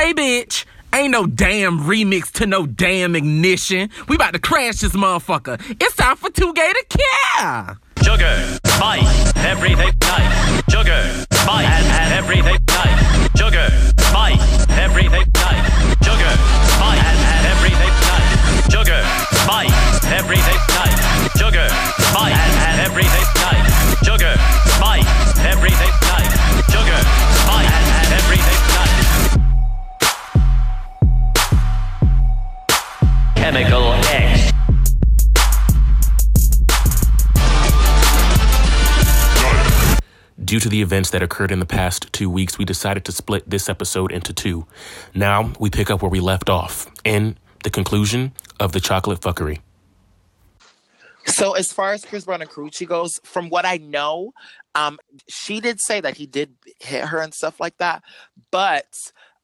Hey, bitch. Ain't no damn remix to no damn ignition. We about to crash this motherfucker. It's time for Two Gay to Care. Sugar, spice, everything nice. Sugar, spice, and everything nice. Sugar, spice, everything nice. Sugar, spice, and everything nice. Sugar, spice, everything nice. Sugar, spice, and everything nice. Sugar, spice, everything nice. Sugar, spice, and everything nice. Chemical X. Due to the events that occurred in the past two weeks, we decided to split this episode into two. Now we pick up where we left off in the conclusion of the chocolate fuckery. So as far as Chris Brown and Karrueche goes, from what I know, um, she did say that he did hit her and stuff like that, but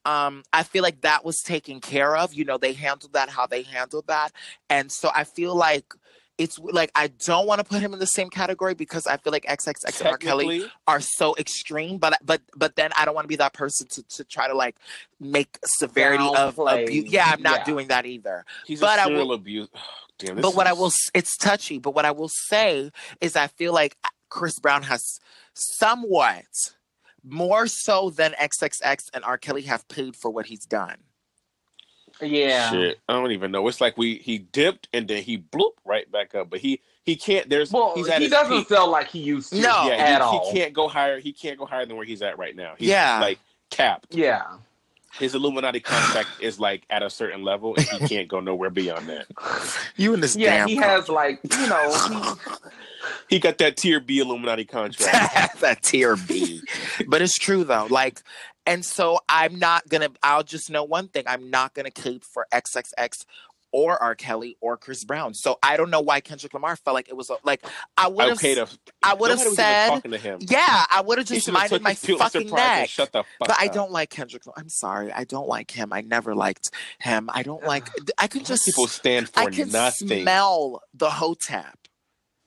um, I feel like that was taken care of. You know, they handled that how they handled that, and so I feel like it's like I don't want to put him in the same category because I feel like XXX and R. Kelly are so extreme, but but but then I don't want to be that person to, to try to like make severity of abuse. Yeah, I'm not Yeah. doing that either. he's but a I serial will- abuse. Damn, this but what I will, it's touchy. But what I will say is, I feel like Chris Brown has somewhat more so than XXX and R. Kelly have paid for what he's done. Yeah. Shit, I don't even know. It's like we he dipped and then he bloop right back up, but he he can't. There's Well, he's at he doesn't peak. sell like he used to. No. yeah, at he, all. he can't go higher. He can't go higher than where he's at right now. He's Yeah. like capped. Yeah. His Illuminati contract is like at a certain level, and he can't go nowhere beyond that. You and this Yeah, damn he has like you know. He got that tier B Illuminati contract. that tier B. But it's true though. Like, and so I'm not gonna. I'll just know one thing. I'm not gonna cape for XXX or R. Kelly or Chris Brown. So I don't know why Kendrick Lamar felt like it was like I would have. okay, I would have said. talking to him. Yeah, I would have just minded my fucking neck. Shut the fuck But I don't like Kendrick. I'm sorry, I don't like him. I never liked him. I don't like. I could Black just. people stand for I could nothing. smell the hotep.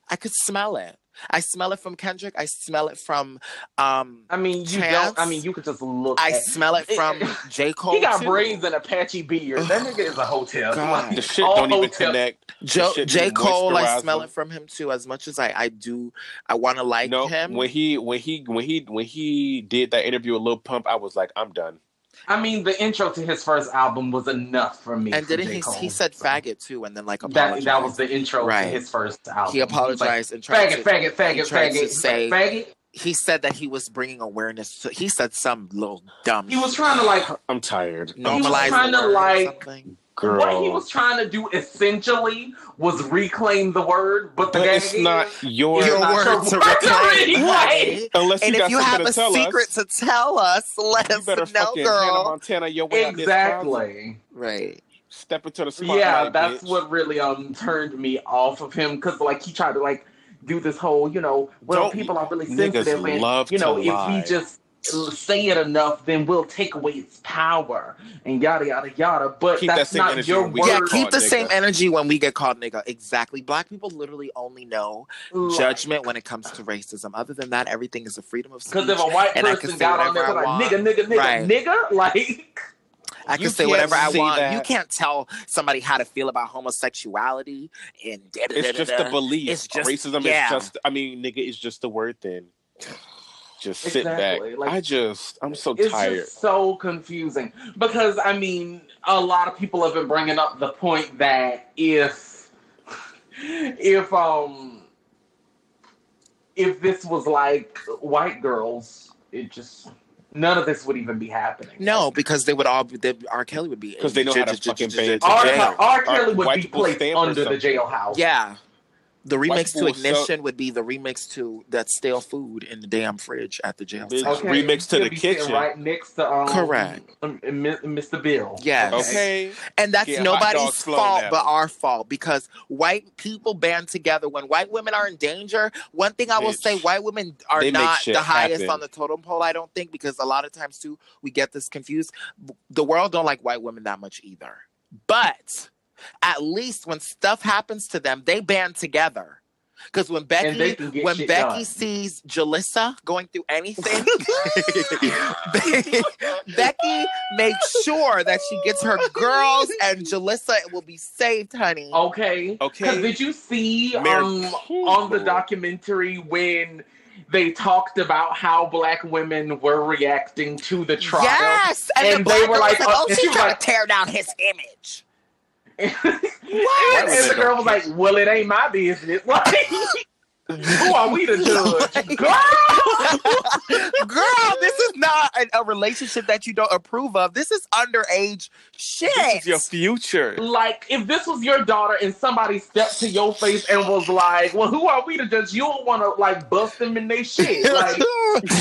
I could smell it. I smell it from Kendrick. I smell it from. um I mean, you Chance? don't. I mean, you could just look. I at, smell it from J Cole. He got too. braids and a patchy beard. That nigga is a hotel. God. the shit don't even connect. Jo- J Cole. I smell it from him too. As much as I, I do, I want to like no, him. when he when he when he when he did that interview with Lil Pump, I was like, I'm done. I mean, the intro to his first album was enough for me. and for didn't J. he? Cole. He said faggot too, and then like that. apologized. That was the intro Right. to his first album. He was like, and tried Faggot, to. faggot, faggot, he tried to faggot, say- faggot. He said that he was bringing awareness. to He said some little dumb. He was trying to like I'm tired. He was trying to, word or like, something. Girl. What he was trying to do essentially was reclaim the word, but the but it's is, not your, Your not word to reclaim. reclaim. Right. unless And you if got you have a secret us. to tell us, let us know, fucking Hannah girl. Montana your way out this closet. exactly. Right. Step into the spotlight. Yeah, that's bitch. what really um turned me off of him because like he tried to like do this whole you know well Don't- people are really sensitive and love you know if lie. we just say it enough then we'll take away its power and yada yada yada but Keep that that's same not energy your word. Yeah, keep the nigga. same energy when we get called nigga. Exactly. Black people literally only know Like, judgment when it comes to racism. Other than that, everything is a freedom of speech. Because if a white and I person can say got on there whatever I like want. nigga, nigga, nigga, Right. nigga, like I can You say whatever I want. that. You can't tell somebody how to feel about homosexuality and It's just a belief. It's just- Racism yeah. is just. I mean, nigga, is just a word. Then just sit Exactly, back. like- I just, I'm so it's tired. just so confusing because I mean, a lot of people have been bringing up the point that if if um if this was like white girls, it just none of this would even be happening. No, because they would all be, they, R. Kelly would be because they know how to j- j- fucking pay j- attention. R. jail. R. Kelly would be people placed stand under the jailhouse. Yeah. The remix to people sell- Ignition would be the remix to that stale food in the damn fridge at the jail. Cell. Okay. Remix to the kitchen. right next to um, Correct. um, Mr. Bill. Yes. Okay. And that's Yeah, nobody's fault but our fault because white people band together. When white women are in danger, one thing I will Bitch. say, white women are They not the highest happen. on the totem pole, I don't think, because a lot of times too, we get this confused. The world don't like white women that much either. But at least when stuff happens to them, they band together. Because when Becky when Becky done. sees Jalissa going through anything, Be- Becky makes sure that she gets her girls and Jalissa will be saved, honey. Okay. Okay. Because did you see Mary um, on the documentary when they talked about how black women were reacting to the trial? Yes, and, And the they black were girl like, uh, "Oh, she's she trying like- to tear down his image." what? And the girl was like, "Well, it ain't my business." Like, who are we to judge, girl? Girl, this is not a, a relationship that you don't approve of. This is underage shit. This is your future. Like, if this was your daughter and somebody stepped to your face and was like, "Well, who are we to judge?" You'll want to like bust them in their shit. Like,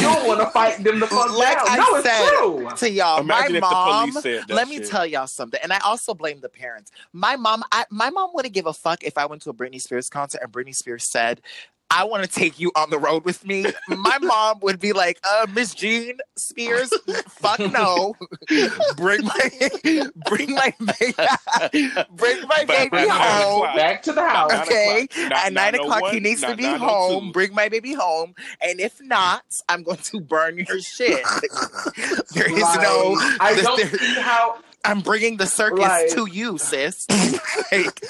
you'll want to fight them the fuck Like down. I no, it's true. to y'all, Imagine my if the mom. police said that let me shit. tell y'all something, and I also blame the parents. My mom, I, my mom wouldn't give a fuck if I went to a Britney Spears concert and Britney Spears said, "I want to take you on the road with me." my mom would be like, "Uh, Miss Jean Spears, fuck no, bring my, bring my, baby, bring my baby by nine home." o'clock- Back to the house. Nine Okay, o'clock. Not at nine o'clock, he 901, needs to be 902. home. Bring my baby home, and if not, I'm going to burn your shit. there is Like, no. I don't see how I'm bringing the circus Like- to you, sis. like,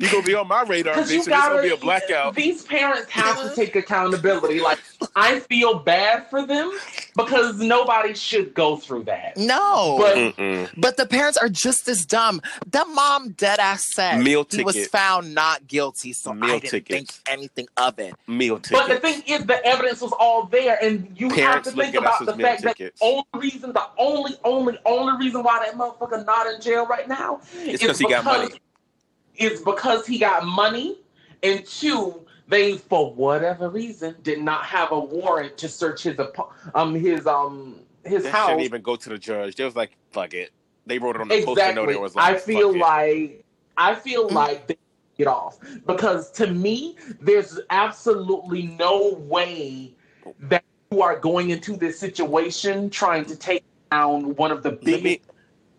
You gonna be on my radar, Because bitch. you It's gonna gotta be a blackout. These parents have to take accountability. Like I feel bad for them because nobody should go through that. no, But Mm-mm. but the parents are just as dumb. The mom dead ass said Meal he was found not guilty, so Meal I didn't think tickets. anything of it. Meal but the thing is, the evidence was all there, and you Parents have to think look at us about the meal fact that the only reason, the only, only, only reason why that motherfucker not in jail right now It's because he got money. It's because he got money, and two, they for whatever reason did not have a warrant to search his um his um his They house. shouldn't even go to the judge. They was like, fuck it. They wrote it on the post. They know Exactly. was like, I feel fuck it. like I feel Mm. like they get off because to me, there's absolutely no way that you are going into this situation trying to take down one of the biggest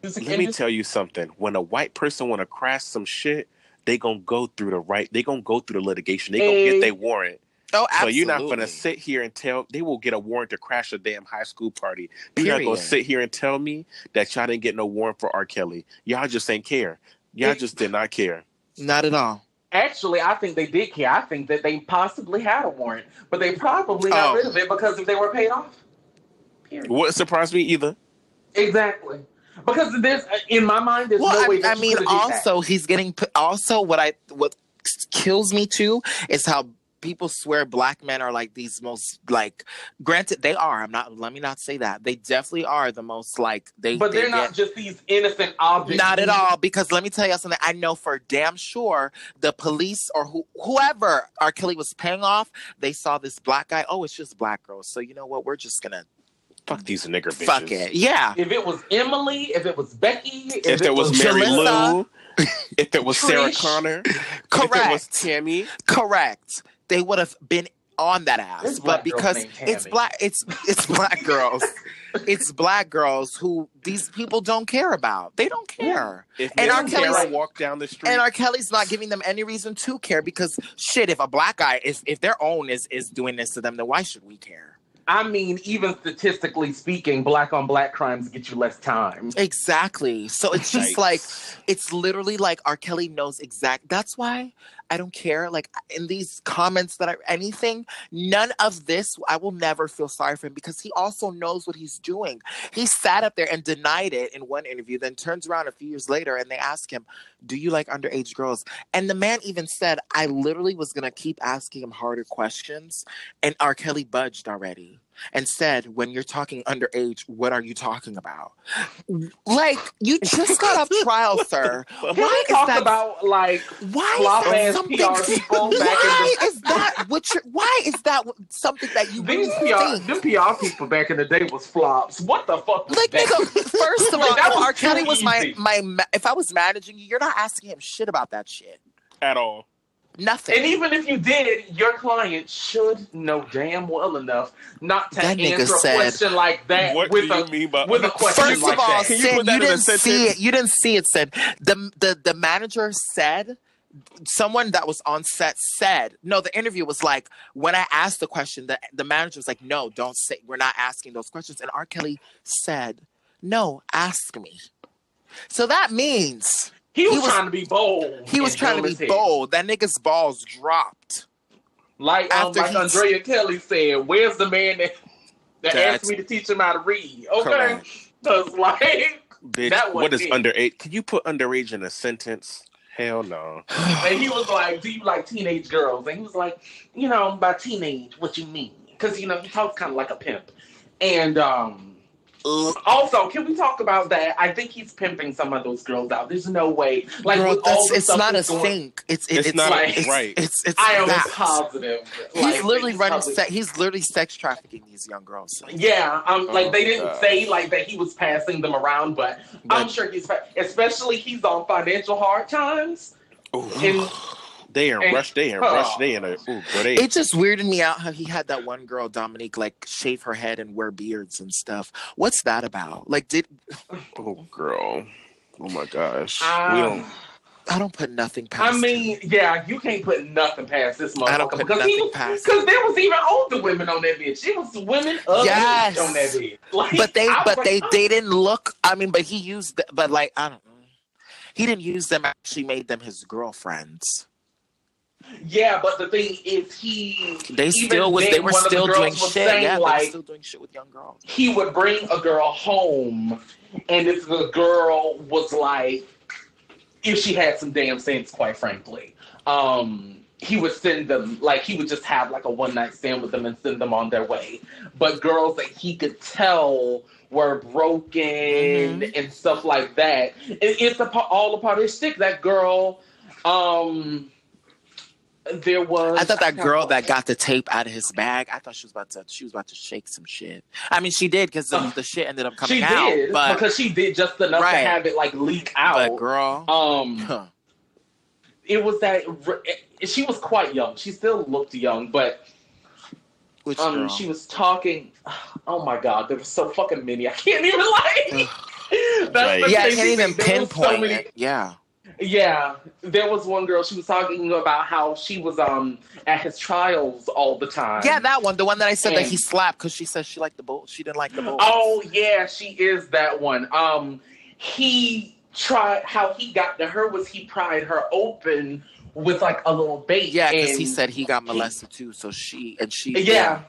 me music let me industries. tell you something. When a white person want to crash some shit, they gonna go through the right. They gonna go through the litigation. They gonna get their warrant. Oh, absolutely. So you're not gonna sit here and tell. They will get a warrant to crash a damn high school party. You're not gonna sit here and tell me that y'all didn't get no warrant for R. Kelly. Y'all just ain't care. Y'all It- just did not care. Not at all. Actually, I think they did care. I think that they possibly had a warrant, but they probably got Oh. rid of it because if they were paid off. Period. Wouldn't surprise me either. Exactly. Because there's in my mind, there's Well, no way I, I mean, also he's getting put. Also, what I what kills me too is how people swear black men are like these most like. Granted, they are. I'm not. Let me not say that. They definitely are the most like they. But they they're not get- just these innocent objects. Not at all, because let me tell you something. I know for damn sure the police or who, whoever R. Kelly was paying off, they saw this black guy. Oh, it's just black girls. So you know what? We're just gonna Fuck these nigger bitches. fuck it. Yeah. If it was Emily, if it was Becky, if, If there was Mary Lou, if it was Sarah Trish. Connor, if it was Correct. Tammy, Correct. They would have been on that ass, There's but because it's Tammy. black, it's it's black girls. It's black girls who these people don't care about. They don't care. if And Mary R. Sarah Kelly's- walked down the street, And R. Kelly's not giving them any reason to care because shit, if a black guy, if if their own is is doing this to them, then why should we care? I mean, even statistically speaking, black on black crimes get you less time. Exactly. So it's just Yikes. like it's literally like R. Kelly knows exact. That's why I don't care. Like in these comments that are anything, none of this. I will never feel sorry for him because he also knows what he's doing. He sat up there and denied it in one interview, then turns around a few years later and they ask him, "Do you like underage girls?" And the man even said, "I literally was gonna keep asking him harder questions," and R. Kelly budged already and said, "When you're talking underage, what are you talking about?" Like you just got off trial, sir. Can Why we is talk that? about like why flop is that something? PR people back in Why is that? What? you why is that something that you these really PR, think? them PR people back in the day was flops. What the fuck was Like, that? nigga, first of all, that if R. Kelly was my my. If I was managing you, you're not asking him shit about that shit. at all. Nothing. And even if you did, your client should know damn well enough not to That answer a said- question like that What with do a you mean by with a question First like of all, that. Can you Sid, put that you didn't see it. You didn't see it. Said the the the manager said someone that was on set said no the interview was like when i asked the question the, the manager was like no don't say we're not asking those questions and r kelly said no ask me so that means He was, He was- trying to be bold. he was trying to be hell. bold that nigga's balls dropped Like um, After like he- Andrea Kelly said, "Where's the man that that That's- asked me to teach him how to read?" Okay, because like, Bitch, That what is it. underage? Can you put underage in a sentence? Hell no. and he was like, "Do you like teenage girls?" And he was like, "You know, by teenage, what you mean?" Because you know he talks kind of like a pimp. And um, also, can we talk about that? I think he's pimping some of those girls out. There's no way, like, Girl, with all that's, the it's stuff not a that's going- think it's it, It's it's, not like a- it's, right. it's it's I am that. positive. he's like, literally he's running probably- se- he's literally sex trafficking these young girls Yeah, um, like Oh, they didn't God. say like that he was passing them around, but, I'm sure he's, especially he's on financial hard times. Ooh. And They and- rush. They in Oh. rush. They in a. Ooh, bro, they. it just weirded me out how he had that one girl dominique like shave her head and wear beards and stuff what's that about like did oh, girl. Oh my gosh. uh, we don't. i don't put nothing past I him. mean, yeah, you can't put nothing past this I don't motherfucker put because he was past because there was even older women on that bitch. It was women of Yes. on that bitch. Like, but they I but like, they oh. they didn't look i mean but he used th- but like i don't know he didn't use them actually made them his girlfriends Yeah, but the thing is, he they still was they were of the still doing shit saying, yeah they were still doing shit with young girls he would bring a girl home, and if the girl was like, if she had some damn sense, quite frankly, um, he would send them like he would just have like a one night stand with them and send them on their way. But girls that he could tell were broken Mhm. and stuff like that, it, it's a, all a part of his stick. That girl, um. There was. I thought that can't- girl that got the tape out of his bag, I thought she was about to she was about to shake some shit. I mean, she did because the, the shit ended up coming she out. did but because she did just enough Right. to have it like leak out. but girl, Um, huh. it was that she was quite young. She still looked young, but which um, girl? she was talking. Oh my god, there were so fucking many. I can't even like. That's Right. yeah, I can't even was so pinpoint many- it. Yeah, Yeah, there was one girl. She was talking about how she was um at his trials all the time. yeah, that one, the one that I said that he slapped because she said she liked the bull. She didn't like the bull. Oh yeah, she is that one. Um, he tried how he got to her was he pried her open with like a little bait. yeah, because he said he got molested too. So she and she, yeah,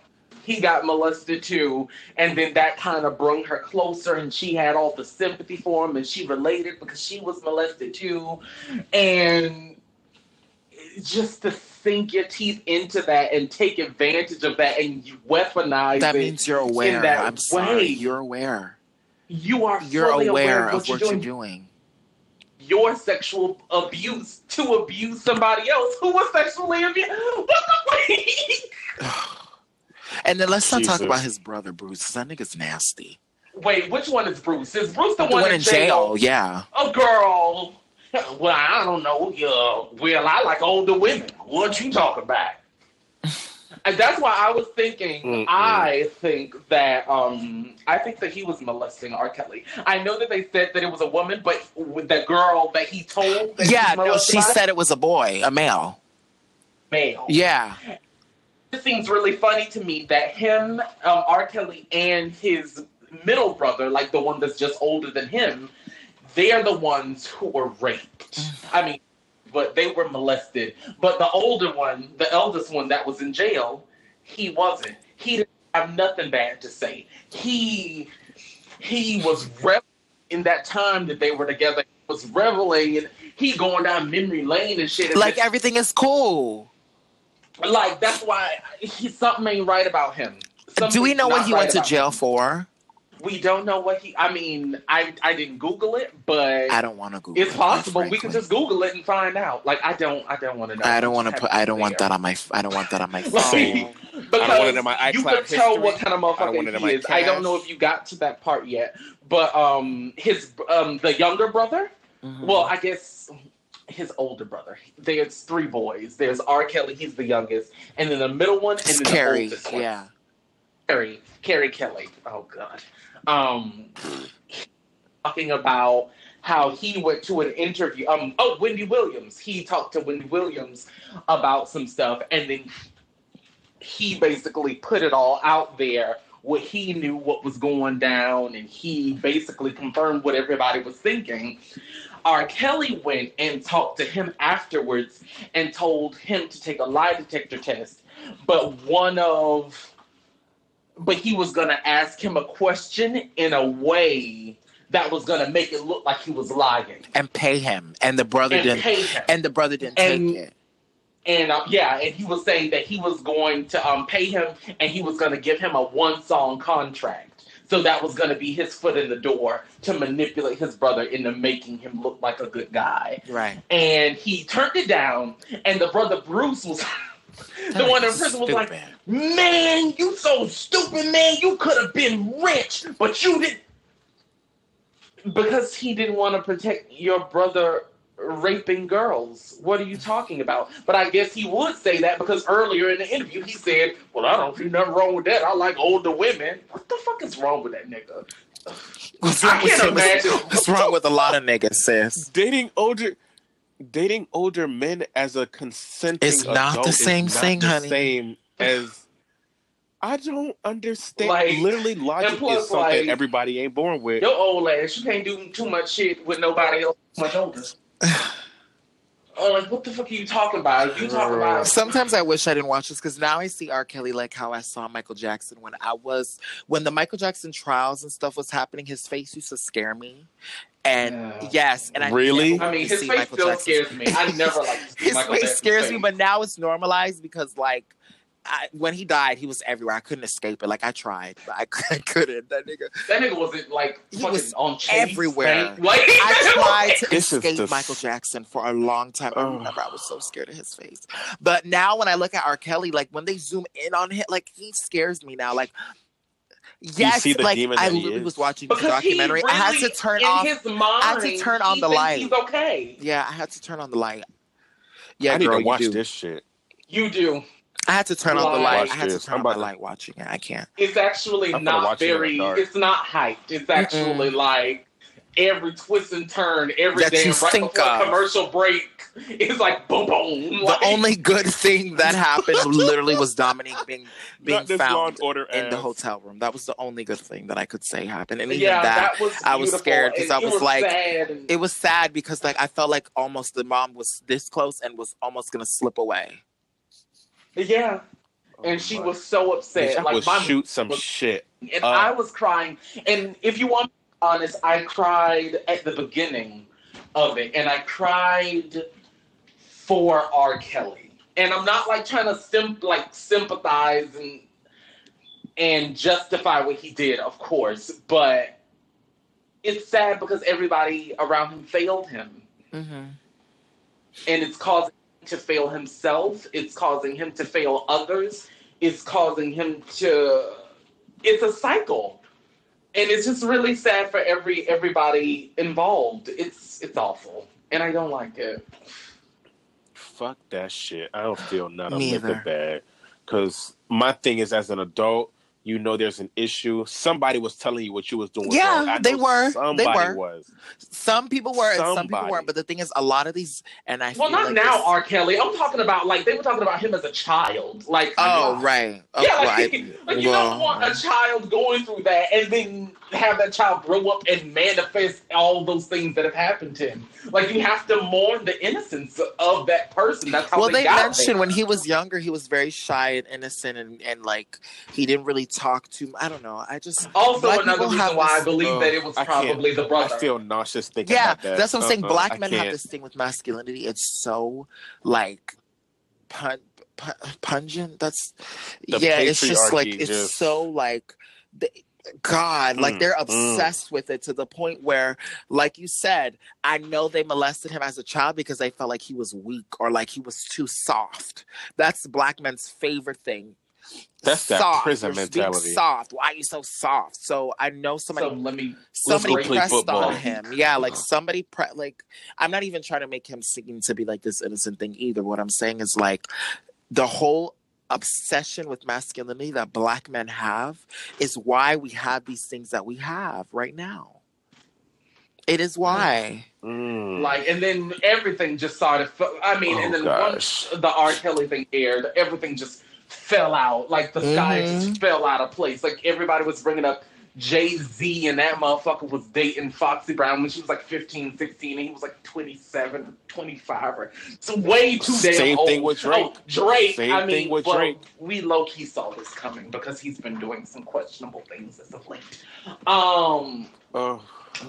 he got molested too, and then that kind of brought her closer, and she had all the sympathy for him, and she related because she was molested too, and just to sink your teeth into that and take advantage of that and weaponize that it. means you're aware. that I'm sorry, you're aware. you are You're fully aware of of what you're you're doing. doing. Your sexual abuse to abuse somebody else who was sexually abused. What the And then let's not talk about his brother Bruce. 'cause That nigga's nasty. Wait, which one is Bruce? Is Bruce the, The one in jail, yeah. A girl. Well, I don't know. Yeah. Well, I like older women. What you talking about? And that's why I was thinking. Mm-mm. I think that um, I think that he was molesting R. Kelly. I know that they said that it was a woman, but with the girl that he told, that Yeah, was no, she said it was a boy, a male. male. Yeah. It seems really funny to me that him, um, R. Kelly, and his middle brother, like the one that's just older than him, they're the ones who were raped. I mean, but they were molested. But the older one, the eldest one that was in jail, he wasn't. He didn't have nothing bad to say. He he was reveling in that time that they were together. He was reveling and he going down memory lane and shit. And Like everything is cool. Like that's why he, something ain't right about him. Do we know what he right went to jail him. for? We don't know what he. I mean, I I didn't Google it, but I don't want to Google. it's it, possible we frankly. can just Google it and find out. Like I don't I don't want to know. I don't want to put. I don't want there. that on my. I don't want that on my phone. Like, phone. because want it in my you iCloud can tell what kind of I don't motherfucker he my is. I don't know if you got to that part yet, but um, his um the younger brother. Mhm. Well, I guess his older brother. There's three boys. There's R. Kelly. He's the youngest, and then the middle one, and then the Carey. oldest one. Yeah. Carey, Carey Kelly. Oh God. Um, talking about how he went to an interview. Um, oh, Wendy Williams. He talked to Wendy Williams about some stuff, and then he basically put it all out there. What he knew, what was going down, and he basically confirmed what everybody was thinking. R. Kelly went and talked to him afterwards and told him to take a lie detector test. But one of, but he was going to ask him a question in a way that was going to make it look like he was lying and pay him, and the brother and didn't. pay him. And the brother didn't And- take it. And uh, yeah, and he was saying that he was going to um, pay him and he was going to give him a one song contract. So that was going to be his foot in the door to manipulate his brother into making him look like a good guy. Right. And he turned it down, and the brother Bruce was the one in prison was like, Man, you so stupid, man. You could have been rich, but you didn't. Because he didn't want to protect your brother raping girls. What are you talking about? But I guess he would say that because earlier in the interview he said, Well, I don't see nothing wrong with that. I like older women. What the fuck is wrong with that nigga? What's I wrong with can't him? imagine. What's wrong with a lot of niggas, sis? dating older dating older men as a consenting It's not adult the is same not thing, the honey. Same as I don't understand. Like, Literally, logic plus, is something like, everybody ain't born with. Your old ass, you can't do too much shit with nobody else much older. Oh, like what the fuck are you talking about? You talking about Sometimes I wish I didn't watch this because now I see R. Kelly like how I saw Michael Jackson when I was when the Michael Jackson trials and stuff was happening. His face used to scare me, and Yeah. yes, and I Really? I wanted mean, to his face Michael still Jackson. scares me. I never like to see His Michael face Jackson's scares me, but now it's normalized because like. I, when he died, he was everywhere. I couldn't escape it. Like I tried, but I, I couldn't. That nigga. that nigga wasn't like He fucking was on Chase everywhere. Bank. Like I tried to This escape the- Michael Jackson for a long time. I oh. remember I was so scared of his face. But now when I look at R. Kelly, like when they zoom in on him, like he scares me now. Like yes, see the like demon I that literally was watching the because he documentary. really, I had to turn in off. his mind. I had to turn on the light. He's okay. Yeah, I had to turn on the light. Yeah, I need to watch do. this shit. You do. I had to turn off the Watch light. I had to turn I'm on my about to- light watching it. I can't. It's actually I'm not watch it very. It's not hyped. It's actually like every twist and turn, every That damn you right think before of. commercial break. It's like boom, boom. The only good thing that happened literally was Dominique being being Not this Law found and Order in the hotel room. That was the only good thing that I could say happened. And even yeah, that, that, was. I was scared because I it was like, sad it was sad because like I felt like almost the mom was this close and was almost gonna slip away. Yeah, and she was so Bitch, upset. I Like would my shoot some was- shit. and Uh. I was crying. And if you want to be honest, I cried at the beginning of it, and I cried for R. Kelly. And I'm not like trying to sim- like sympathize and and justify what he did, of course, but it's sad because everybody around him failed him, Mm-hmm. and it's causing him to fail himself. It's causing him to fail others. It's causing him to. It's a cycle, and it's just really sad for every everybody involved. It's it's awful, and I don't like it. Fuck that shit. I don't feel none of it bad. Cause my thing is, as an adult, you know there's an issue. Somebody was telling you what you was doing. Yeah, wrong. I they know were. They Somebody were. was. Some people were and some people Somebody. weren't. But the thing is, a lot of these, and I Well, feel not like now, this- R. Kelly. I'm talking about like they were talking about him as a child. Like Oh right. Oh, Yeah, well, like, I- like you well, don't want a child going through that and then have that child grow up and manifest all those things that have happened to him. Like you have to mourn the innocence of that person. That's how well, they, they got mentioned there. when he was younger, he was very shy and innocent, and, and like he didn't really talk to. I don't know. I just Also, Black another people have reason why I believe Ugh, that it was probably the brother. I feel nauseous thinking yeah, about that. that's what I'm saying. Uh-uh, Black I men have can't. this thing with masculinity. It's so like pun, pun, pungent. That's The yeah. It's just like patriarchy it's just- so like. The, God, like Mm, they're mm. obsessed with it to the point where, like you said, I know they molested him as a child because they felt like he was weak or like he was too soft. That's black men's favorite thing. That's that Soft. prison You're being mentality. Soft. Why are you so soft? So I know somebody so let me. somebody go pressed football. on him. Yeah, like somebody pre- like I'm not even trying to make him seem to be like this innocent thing either. What I'm saying is like the whole obsession with masculinity that black men have is why we have these things that we have right now. It is why. Mm. Like, and then everything just started. I mean, and Oh, then gosh. once the R. Kelly thing aired, everything just fell out. Like the sky Mhm. just fell out of place. Like everybody was bringing up Jay Z, and that motherfucker was dating Foxy Brown when she was like 15, 16, and he was like 27, 25, or so way too damn Same old. thing with Drake. Oh, Drake. Same I mean, thing with well, Drake. We low key saw this coming because he's been doing some questionable things as of late. Um. Oh.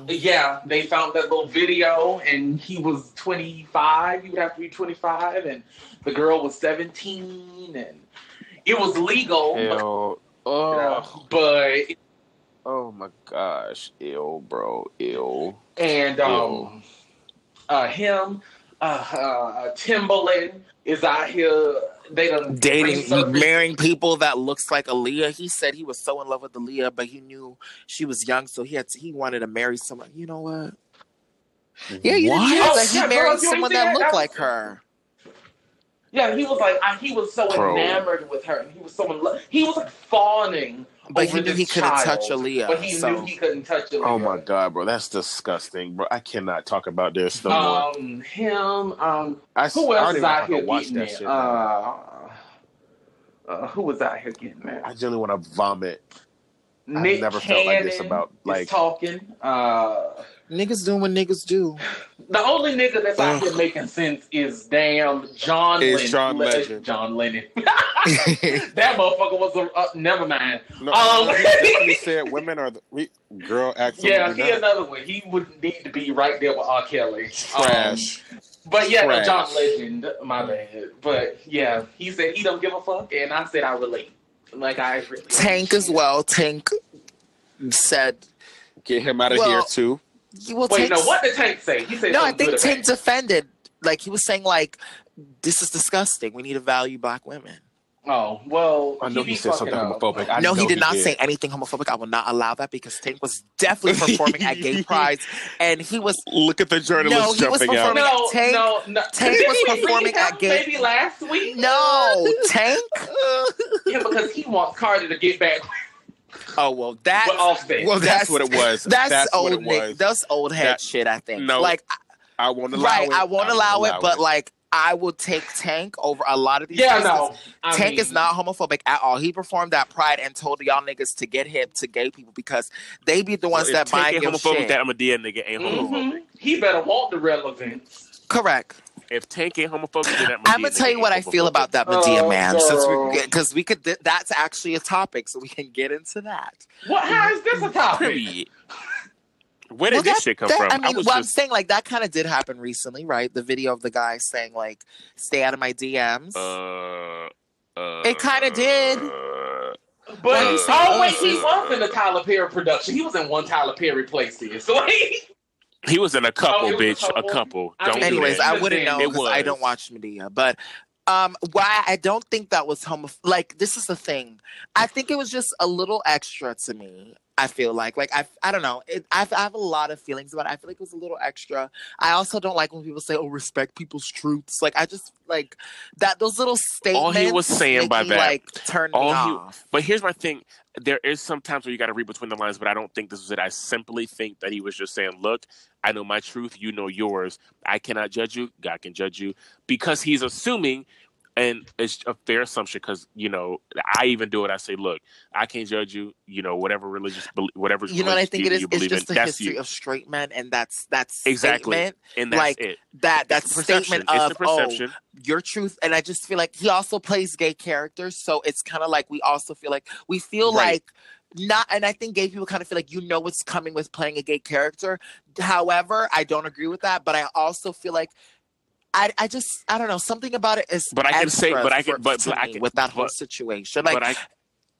Yeah, they found that little video, and he was 25. You would have to be 25, and the girl was 17, and it was legal. But, Oh. but Oh my gosh. ill, bro. ill. and um, uh, him, uh, uh, Timbaland is out here. They done Dating, resurfaced- marrying people that looks like Aaliyah. He said he was so in love with Aaliyah, but he knew she was young, so he had to, he wanted to marry someone. You know what? Yeah, you What? didn't hear Oh, that he yeah, married girl, someone that that? looked That like was- her. Yeah, he was like, I, he was so Bro. enamored with her, and he was so in love. He was like fawning. But he knew he couldn't child, touch Aaliyah, But he so- knew he couldn't touch Aaliyah. Oh my god, bro. That's disgusting, bro. I cannot talk about this no more. Um, him. Um, I, who I else don't is even know if I out here watch getting that it? shit. Uh, uh, who was out here getting it? I generally want to vomit. Nick never felt like this Cannon about, like- talking. Uh, Niggas doing what niggas do. the only nigga that's out here making sense is damn John Is Lennon. John Legend. John Lennon. that motherfucker was a. Uh, never mind. No, Um, he definitely said women are the we, girl. Absolutely Yeah, he not. another one. He would need to be right there with R. Kelly. Trash. Um, but yeah, no, John Legend, my bad. But yeah, he said he don't give a fuck, and I said I relate. Like I really. Tank as well. Tank said, Get him out of Well, here too. "Well, Wait, Tank no, what did Tank say? He said No, I think good Tank about defended. Like he was saying, like this is disgusting. We need to value black women. Oh well, I know he, be said something up. homophobic. I no, he know did not say anything homophobic. I will not allow that because Tank was definitely performing at gay prides, and he was Look at the journalist No, he was jumping out. performing- No, Tank- no, no. Tank Did was performing at gay- Pride Maybe last week. no Tank. Yeah, because he wants Carter to get back Oh well, that's well, That's what it was. That's, That's what old it Nick. was. That's old head That- shit. I think. No, like I won't allow right, it. I won't I allow won't it, allow but it. like I will take Tank over a lot of these. yeah, no. I Tank mean, is not homophobic at all. He performed at Pride and told y'all niggas to get hip to gay people because they be the ones if that Tank buy ain't homophobic, shit. that I'm a dead nigga ain't homophobic. mhm. He better want the relevance. Correct. If Tank ain't homophobic, then that I'm gonna tell you what I feel about that Madea Oh, man, since girl. we because we could. th- That's actually a topic, so we can get into that. What? How is this a topic? Where did Well, this that- shit come that- from? I mean, was well, I'm saying like that kind of did happen recently, right? The video of the guy saying like, "Stay out of my DMs." uh, uh, It kinda did. uh, But Uh, oh wait, he uh, was in the Tyler Perry production. He was in one Tyler Perry place here. So like, he was in a couple, Oh, it was a bitch. A couple? couple. Don't mean, do Anyways, that. I wouldn't know It because I don't watch Madea, but um, why I don't think that was homo. Like this is the thing. I think it was just a little extra to me. I feel like, like I, I don't know. It, I, I have a lot of feelings about it. I feel like it was a little extra. I also don't like when people say, "Oh, respect people's truths." Like I just like that. Those little statements. All he was saying by me, that- like, turn me all he- off. But here's my thing. There is sometimes where you got to read between the lines, but I don't think this was it. I simply think that he was just saying, "Look, I know my truth. You know yours. I cannot judge you. God can judge you," because he's assuming, and it's a fair assumption. Because you know, I even do it. I say, "Look, I can't judge you. You know, whatever religious, whatever You know what I think it you It's believe just in, the that's history you. of straight men, and that's that's Exactly. statement and that's like, it. that that It's statement of oh your truth and i just feel like he also plays gay characters so it's kind of like we also feel like we feel Right. like not and i think gay people kind of feel like you know what's coming with playing a gay character however i don't agree with that but i also feel like I, I just I don't know. Something about it is But I can say- but I can- but- but I can- with that whole but- situation. Like but I,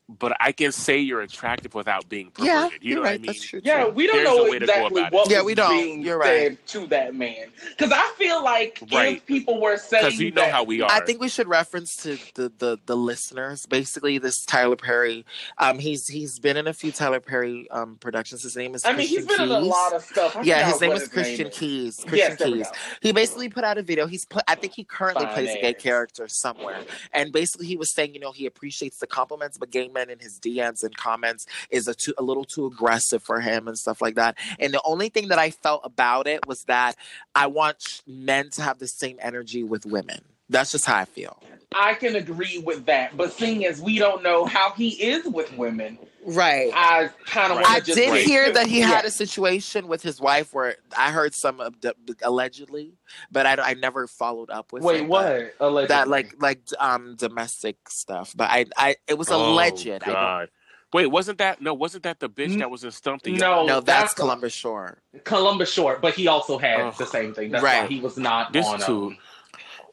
but I can say you're attractive without being perverted. yeah you you're know right what I mean? that's true yeah, we don't There's know a way to go exactly what Yeah, was we don't. being You're said right. to that man. Because I feel like Right. if people were saying Because you know that, how we are. I think we should reference to the, the the listeners. Basically, this Tyler Perry. Um, he's he's been in a few Tyler Perry um productions. His name is. I mean, he's Christian been in a lot of stuff. I Yeah, his name what is Christian is. Keyes. Christian Yes, Keyes. He basically put out a video. He's put. I think he currently Fine plays a gay character somewhere, and basically he was saying, you know, he appreciates the compliments, but gay men in his DMs and comments is a, too, a little too aggressive for him and stuff like that. And the only thing that I felt about it was that I want men to have the same energy with women. That's just how I feel. I can agree with that, but seeing as we don't know how he is with women, Right. I kind of Right. want I just did wait. hear that he had a situation with his wife where I heard some of allegedly, but I, I never followed up with. Wait, it, what? Allegedly. That like like um domestic stuff, but I I it was alleged. Oh, I God. Wait, wasn't that no? Wasn't that the bitch that was in Stomp the no. No, that's that's- Columbus Short. Columbus Short, but he also had Ugh. the same thing. That's why Right. he was not This on. too. um,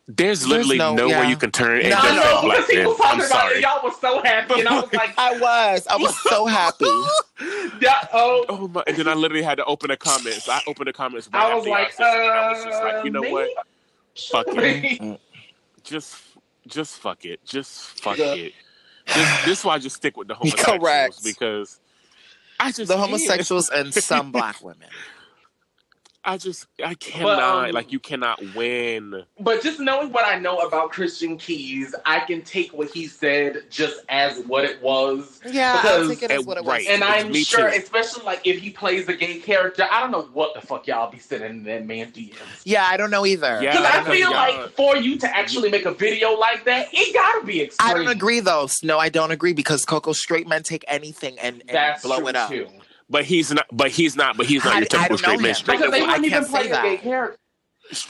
There's literally no- nowhere yeah. you can turn and No, defend no, I know black because he men. was talking I'm about it. sorry. and Y'all was so happy, and I was like, I was I was so happy. that, "Oh, Oh my! And then I literally had to open the comments. I opened the comments. Right I was after y'all like, said something. I was just like, uh, you know maybe what? Fuck it. Just, just fuck it. Just fuck Yeah. it. This, this is why I just stick with the homosexuals Correct. because I just The can't. homosexuals and some black women. I just I cannot um, like you cannot win. But just knowing what I know about Christian Keyes, I can take what he said just as what it was. Yeah, Because- I'll take it as and- what it was. right. And I'm Me sure, too. especially like if he plays a gay character, I don't know what the fuck y'all be sitting in that man's DMs. Yeah, I don't know either. Yeah, Because I I feel know, like for you to actually make a video like that, it gotta be extreme. I don't agree though. No, I don't agree because Coco straight men take anything and, and That's blow true it up. too. But he's not. But he's not. But he's not I- your typical straight man. Straight Because they man. I wouldn't even can't say play a gay that. character.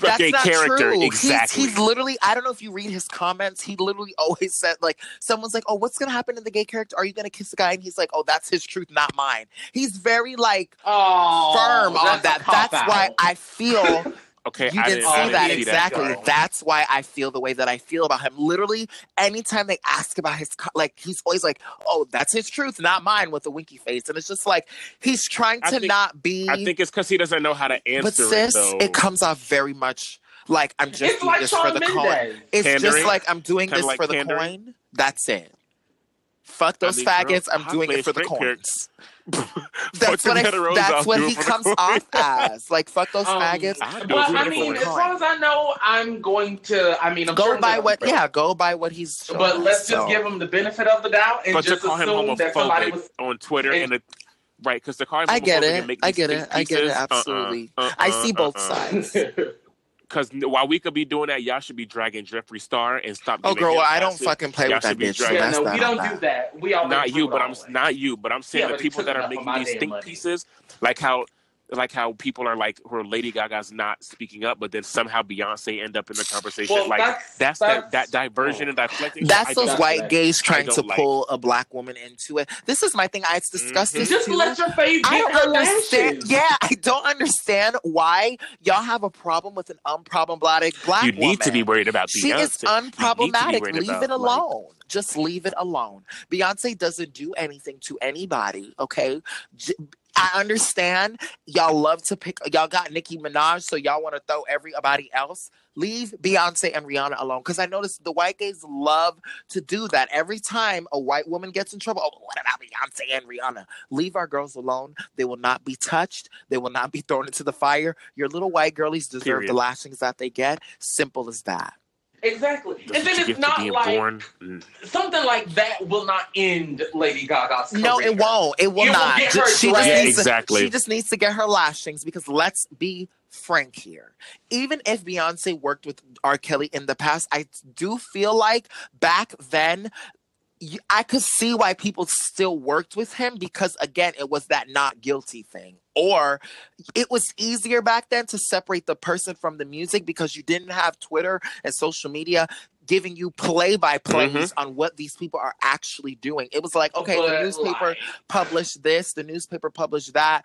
That's gay not character. true. Exactly. He's, he's literally. I don't know if you read his comments. He literally always said like, someone's like, "Oh, what's gonna happen to the gay character? Are you gonna kiss a guy?" And he's like, "Oh, that's his truth, not mine." He's very like Oh, firm on that. That's cop-out. why I feel okay, you I didn't didn't, see I didn't that see exactly. girl. That's why I feel the way that I feel about him. Literally, anytime they ask about his, co- like he's always like, "Oh, that's his truth, not mine," with a winky face, and it's just like he's trying to think- not be. I think it's because he doesn't know how to answer but sis, it. Though. it comes off very much like I'm just It's doing like this Shawn for the coin. It's Pandering? just like I'm doing Kinda this like for the coin. That's it. Fuck those mean, girl, faggots. I'm doing it for the straight coins. That's what I, that's what he comes off as. Like fuck those Um, faggots. I do But it for I mean, as far as I know, I'm going to. I mean, I'm go sure by they'll- what yeah, go by what he's showing But let's so. just give him the benefit of the doubt and But just call him assume that somebody was. on Twitter and- and, a, right because the call him I get homophobic it. and I get it. I get it. pieces, uh-uh, Absolutely. uh-uh, I see uh, both uh-uh. sides. Because while we could be doing that, y'all should be dragging Jeffree Star and stop. Oh, girl, him I don't passive. fucking play Y'all with that should bitch. dragging- yeah, no, we don't that. do that. We all Not you, but I'm away. not you, but I'm saying Yeah, the people that are making these damn think money. pieces, like how. Like how people are like, where Lady Gaga's not speaking up, but then somehow Beyonce end up in the conversation. Well, like that's- that's, that's- that, that diversion and deflecting. That's I those white like- gays trying to like. pull a black woman into it. This is my thing. I discussed Mhm. this Just too. let your fave I get don't her understand. lashes. Yeah, I don't understand why y'all have a problem with an unproblematic black woman. You woman. need to be worried about Beyonce. She is You need to be unproblematic. Leave about, it like- alone. Just leave it alone. Beyonce doesn't do anything to anybody. Okay. J- I understand y'all love to pick. Y'all got Nicki Minaj, so y'all want to throw everybody else. Leave Beyonce and Rihanna alone, because I noticed the white gays love to do that. Every time a white woman gets in trouble, oh, what about Beyonce and Rihanna? Leave our girls alone. They will not be touched. They will not be thrown into the fire. Your little white girlies deserve Period. the lashings that they get. Simple as that. Exactly. That's and then it's not like born. Something like that will not end Lady Gaga's career. No, it won't. It will It will not. get Ju- her she just dragged. needs Exactly. To, she just needs to get her lashings because let's be frank here. Even if Beyonce worked with R. Kelly in the past, I do feel like back then. I could see why people still worked with him because again, it was that not guilty thing. Or it was easier back then to separate the person from the music because you didn't have Twitter and social media giving you play by plays Mm-hmm. on what these people are actually doing. It was like, okay, the newspaper like, published this, the newspaper published that.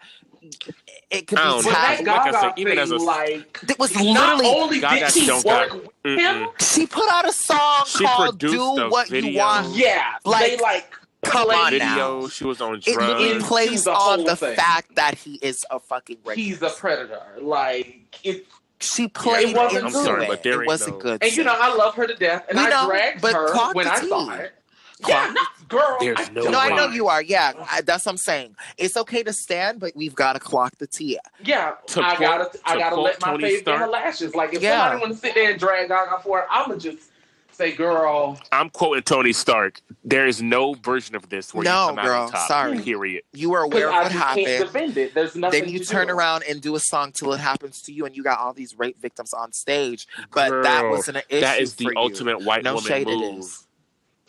It could I be don't With know. that tagged. Like I said, even thing, as a- like It was not literally only Gaga did she work got- with him, she put out a song She called "Do a What You. Want." yeah, Like, they like Come played- on Video. now. She was on It, drugs. it Into plays the on the thing. fact that he is a fucking He's a predator. Like it, She played wasn't I'm sorry, but there it wasn't no- good. and you know I love her to death, and We I know, dragged but her when I saw it. Clock- Yeah, not girl. There's I no don't I know you are. Yeah, I, that's what I'm saying. It's okay to stand, but we've got to clock the tea. Yeah, To I quote- gotta, I gotta let my Tony face get her lashes. Like if Yeah. somebody want to sit there and drag Gaga for it, I'ma just say, girl, I'm quoting Tony Stark. There is no version of this where No, you come out girl, on top. sorry. Period. You were because aware of what just can't happened. defend it. There's nothing. Then you to turn do. around and do a song till it happens to you, and you got all these rape victims on stage. But that wasn't an issue. That is the for you. ultimate white No woman shade, it move. is.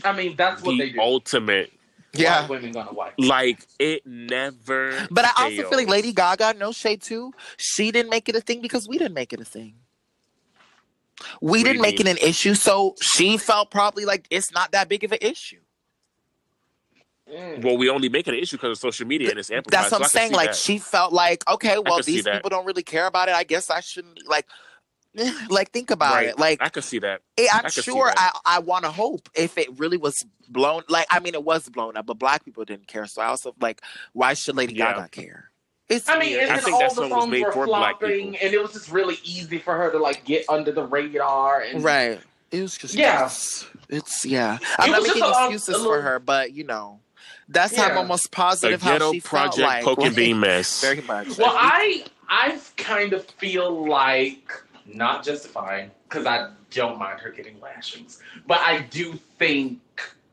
I mean, that's what they The do. ultimate. Yeah. White women gonna wipe. Like it never. But I also feel like. Lady Gaga, no shade too. She didn't make it a thing because we didn't make it a thing. We What didn't make mean? it an issue, so she felt probably like it's not that big of an issue. Mm. Well, we only make it an issue because of social media and it's amplified. That's what so I I'm can saying. Like that. she felt like, okay, well, these people don't really care about it. I guess I shouldn't like, like think about Right. it. Like I could see that. Eh, I I'm can see sure I, that. I want to hope if it really was blown like I mean it was blown up, but black people didn't care. So I also like why should Lady Yeah. Gaga care? It's I mean, weird. and I then think all that the song was songs made were for black flopping, people. and it was just really easy for her to like get under the radar. And right. It was just Yeah. It's, it's yeah. I'm It not making excuses a for little- her, but you know, that's how I'm Yeah. almost The positive how ghetto she felt project like. poke and like, bean mess. Very much. Well, I I kind of feel like not justifying because I don't mind her getting lashings, but I do think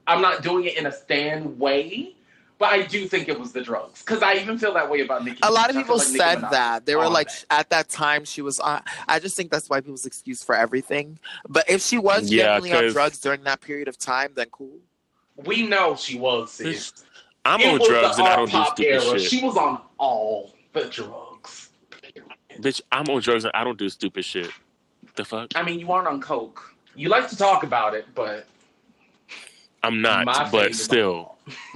I'm not doing it in a stand way. But I do think it was the drugs because I even feel that way about Nicki. a lot of people like Nicki said that they were like that. at that time she was on i just think that's why people's excuse for everything but if she was Yeah, genuinely on 'cause- drugs during that period of time then cool we know she was. Sis. I'm It on was drugs and I don't do R-pop stupid era. shit. She was on all the drugs. Bitch, I'm on drugs and I don't do stupid shit. The fuck? I mean, you aren't on coke. You like to talk about it, but I'm not, My but still.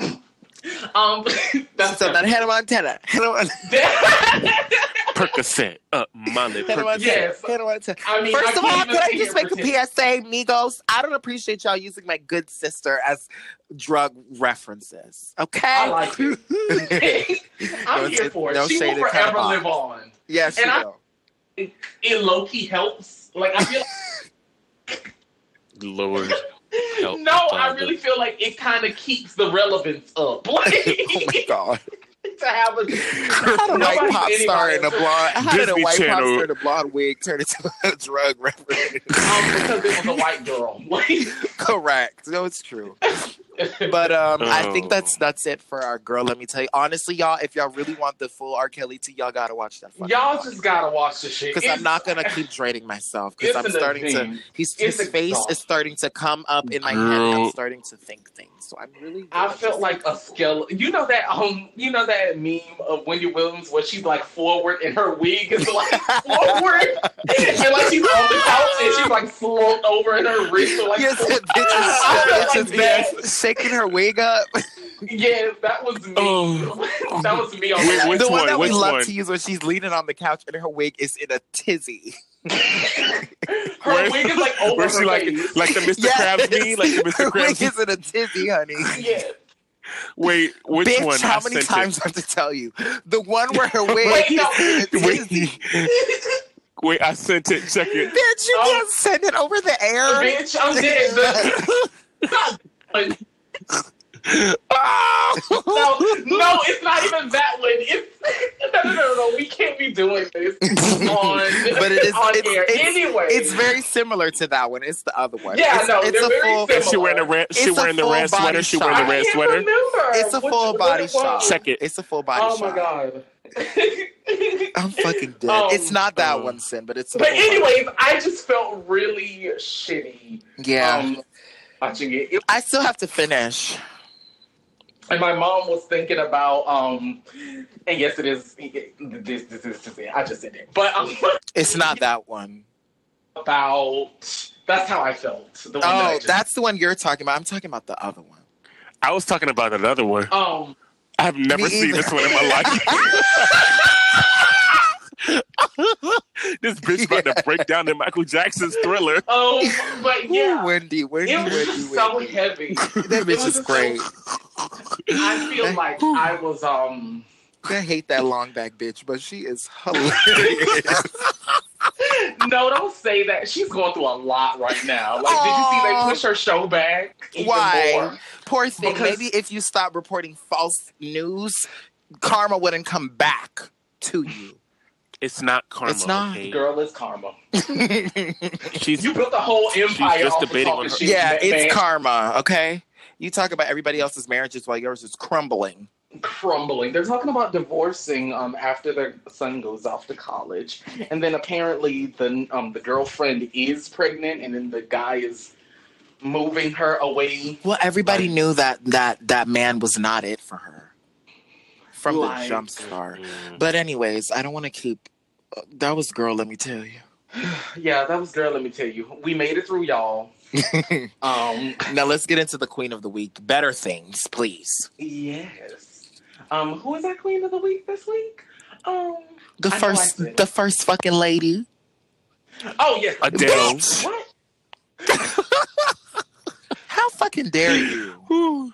um, that's so then hannah montana hannah, Mon- Percocet up my lip. hannah montana, Yes. hannah montana. I mean, First I of all, can't could I just sit make a PSA, Migos? I don't appreciate y'all using my good sister as drug references. Okay? I like it. I'm No here shade- for it. no she shade, will it forever live on. Yeah, she And I- will. It low key helps. Like I feel. Lord. Help, no, I really feel like it kind of keeps the relevance up. Like Oh my god. to have a How did a white pop star in a else- blonde? How did a Disney white pop star in a blonde wig turn into a drug reference? um, because it was a white girl. Like, Correct. No, it's true. But um, I think Oh. that's that's it for our girl. Let me tell you, honestly, y'all, if y'all really want the full R. Kelly tea, y'all gotta watch that. y'all just gotta watch the shit. because I'm not gonna keep draining myself because I'm starting event. to. He's It's his face exhausting. is starting to come up in my head. And I'm starting to think things. So I'm really. I felt like a skeleton. You know that um, you know that meme of Wendy Williams where she's like forward and her wig is like forward, and like she's on the couch and she's like slumped over in her wrists are like. Yes, it- bitch I felt is, like bitch that. is shaking her wig up. Yeah, that was me. Oh. that was me on Wait, the which the one, one? that we love one? to use when she's leaning on the couch and her wig is in a tizzy. Her Where's- wig is like over Where's her she like, face. like the Mr. Yes. Krabs meme? Like the Mr. her wig Krabs? is in a tizzy, honey. yeah. Wait, which Bitch, one? how I many times do I have to tell you? The one where her wig Wait, no. is Wait, tizzy. wait, I sent it. Check it. Bitch, you Oh. can't send it over the air. Bitch, I'm dead. The- Ah! no, no, it's not even that one. It's no, no, no, no. We can't be doing this on, But it is- on it's- air. it's- anyway, It's very similar to that one. It's the other one. Yeah, it's, no, it's a very full. similar. She wearing the red? She It's wearing the red body sweater. She shot. wearing the red sweater. remember. It's a Which- full what body shot. Check it. It's a full body shot. Oh shot. my god. I'm fucking dead. Um, it's not that um, one, Sin, but it's. A But full body. anyways, I just felt really shitty yeah. um, watching it. It- I still have to finish. And my mom was thinking about, um, and yes, it is. This, this, this, this, I just said it, but um, It's not that one. about that's how I felt. The one that I Oh, just- that's the one you're talking about. I'm talking about the other one. I was talking about another one. um. I've never seen either. this one in my life. this bitch about to break down the Michael Jackson's Thriller. Oh, but yeah, Ooh, Wendy, Wendy, it was Wendy, just so Wendy. heavy. That bitch is great. so- I feel like I was um. I hate that long back bitch, but she is hilarious. No, don't say that. She's going through a lot right now. Like, did you see they push her show back? Even Why? More? Poor thing. Because- Maybe if you stop reporting false news, karma wouldn't come back to you. It's not karma. It's not. okay? Girl, it's karma. She's You built a whole empire She's just debating on her- shit, yeah, man. it's karma. Okay, you talk about everybody else's marriages while yours is crumbling. crumbling. They're talking about divorcing um, after their son goes off to college, and then apparently the um, the girlfriend is pregnant, and then the guy is moving her away. Well, everybody Like- knew that that that man was not it for her from Like- the jump start. Mm. But anyways, I don't want to keep. uh, that was girl. Let me tell you. Yeah, that was girl. Let me tell you, we made it through, y'all. Um, now let's get into the queen of the week. Better things, please. yes. Um, who is our queen of the week this week? Um, The I first, said- the first fucking lady. oh yes, Adele. What? How fucking dare you?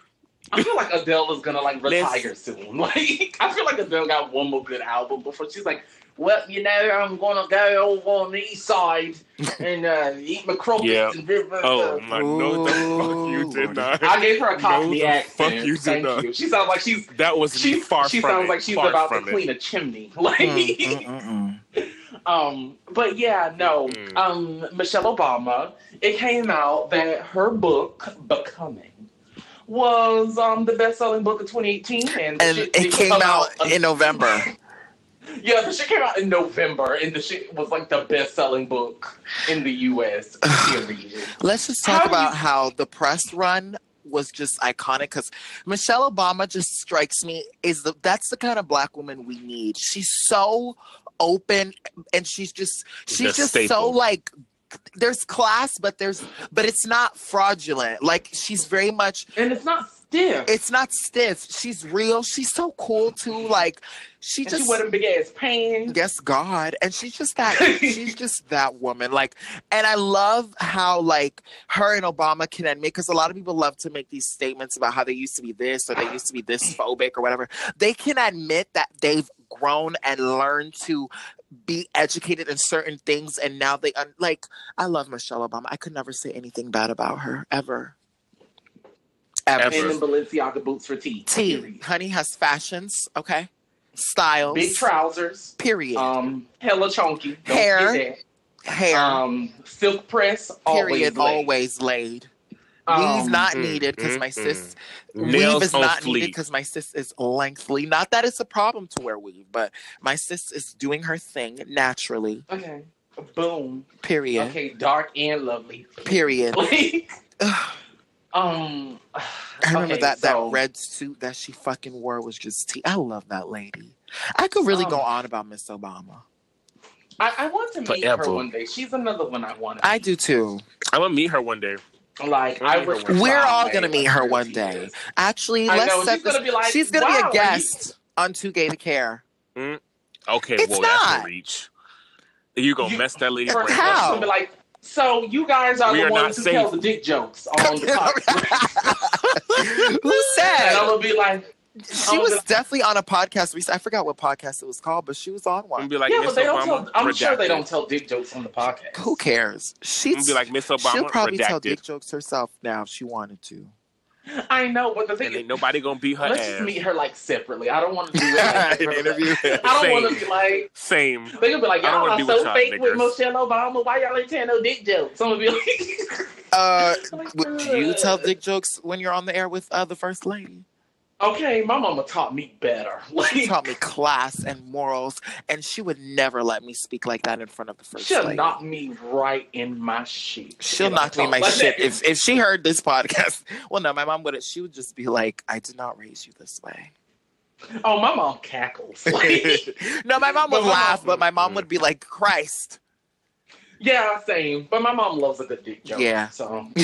I feel like Adele is gonna like Let's- retire soon. Like I feel like Adele got one more good album before she's like, well, you know, I'm gonna go over on the east side and uh, eat my crumpets Yeah. and blah, blah, Oh blah." my! No, the fuck you did not. I gave her a Cockney No, accent. fuck you did Thank not. you. She sounds like she's That was she far she from sounds it. like she's Far about to it. clean a chimney. Like Mm, mm, mm, Um, but yeah, no. Mm. Um, Michelle Obama. It came out that her book, Becoming, was um the best-selling book of 2018, and, And shit it didn't came out un- in November. Yeah, the shit came out in November, and the shit was like the best-selling book in the U.S. Period. Let's just talk do about you- how the press run was just iconic because Michelle Obama just strikes me is the that's the kind of black woman we need. She's so open and she's just she's The just so like there's class but there's but it's not fraudulent. Like she's very much and it's not stiff. it's not stiff. She's real. She's so cool too. Like she and just she wearing big ass pants. Yes, God. And she's just that she's just that woman. Like and I love how like her and Obama can admit because a lot of people love to make these statements about how they used to be this or they used to be this phobic or whatever. They can admit that they've grown and learned to be educated in certain things and now they un- like I love Michelle Obama. I could never say anything bad about her ever. Ever. Ever. And then Balenciaga boots for tea. tea Period. Honey has fashions, okay? Styles. Big trousers. Period. Um, hella chunky. Don't Hair. Hair. Um, silk press. period. Always. laid. Always laid. Um, Weave not mm, needed because my mm, sis. Mm. Weave is on not fleek. needed because my sis is lengthly. Not that it's a problem to wear weave, but my sis is doing her thing naturally. Okay. Boom. Period. Okay. Dark and lovely. Period. Um. I remember okay, that so- that red suit that she fucking wore was just tea. I love that lady. I could really go Um, on about Miss Obama. I, I want to meet Forever. her one day. She's another one I want to. I do too. I'm gonna meet her one day. Like We'll I meet her wish one day. We're all Friday, gonna meet her one day. years. Actually, I let's know, set she's this. gonna be like, she's gonna "Wow, be are a you-" guest on Too Gay to Care. Mm, okay, It's well, not. that's a reach. You gonna You- mess that lady First brain of up. How? gonna be like, so you guys are We the are ones who safe. tell the dick jokes on the podcast. Who said? and? I'm gonna be like, She I'm was gonna- definitely on a podcast. We I forgot what podcast it was called, but she was on I'm gonna one. be like yeah, Miss but they don't Obama. tell. I'm sure they don't tell dick jokes on the podcast. Who cares? I'm be like Miss Obama. she'll probably tell dick jokes herself now if she wanted to. I know, but the thing and is, ain't nobody gonna beat her let's ass. just meet her like separately. I don't want to do it. An interview. I don't want to be like. Same. They're gonna be like, y'all wanna are so y'all fake with. Michelle Obama. Why y'all ain't telling no dick jokes? I'm gonna be like, Uh, would you tell dick jokes when you're on the air with uh, the first lady? Okay, my mama taught me better. She taught me class and morals, and she would never let me speak like that in front of the first she'll lady. knock me right in my shit. She'll knock me in my like shit that. if if she heard this podcast. Well, no, my mom would. She would just be like, "I did not raise you this way." Oh, my mom cackles. Like, no, my mom would my laugh, mom- but my mom mm-hmm. would be like, "Christ." Yeah, same. But my mom loves a good dick joke. Yeah. So.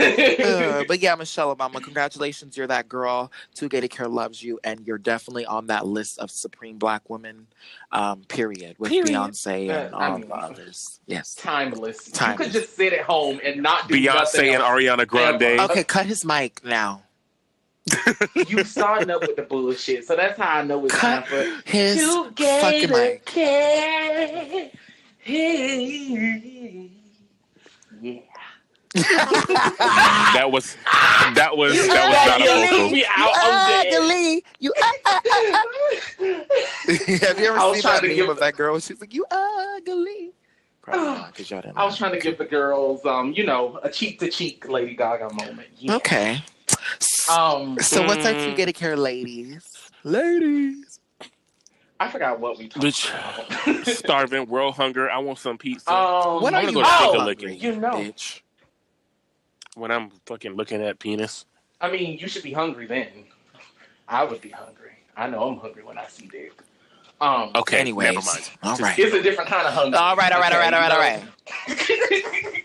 Uh, but yeah, Michelle Obama, congratulations. You're that girl. Too Gay to Care loves you, and you're definitely on that list of supreme black women, um, period, with Period. Beyonce and Uh, I all mean- the others. Yes. timeless. You could just sit at home and not do Beyonce nothing and else. Ariana Grande. Okay, cut his mic now. You starting up with the bullshit, so that's how I know it's time for his fucking mic. care. Hey. Yeah. That was that was that was not a You vocal. leave me out. I'm dead. ugly. You ugly. Have you ever I seen that meme of that girl? She's like, you ugly. Probably not, 'cause y'all didn't I was trying to give the girls, um, you know, a cheek to cheek Lady Gaga moment. Yeah. Okay. Um, So what's our Mm. Too Gay to Care, ladies? Ladies. I forgot what we talked Bitch. about. Starving, world hunger. I want some pizza. um, What I are wanna you go to oh, Chicken Licking. you know. bitch? when I'm fucking looking at penis. I mean, you should be hungry then. I would be hungry. I know I'm hungry when I see dick. Um, Okay, Anyways. never mind. All right. it's a different kind of hunger. All right, all right, all right, all right, all right.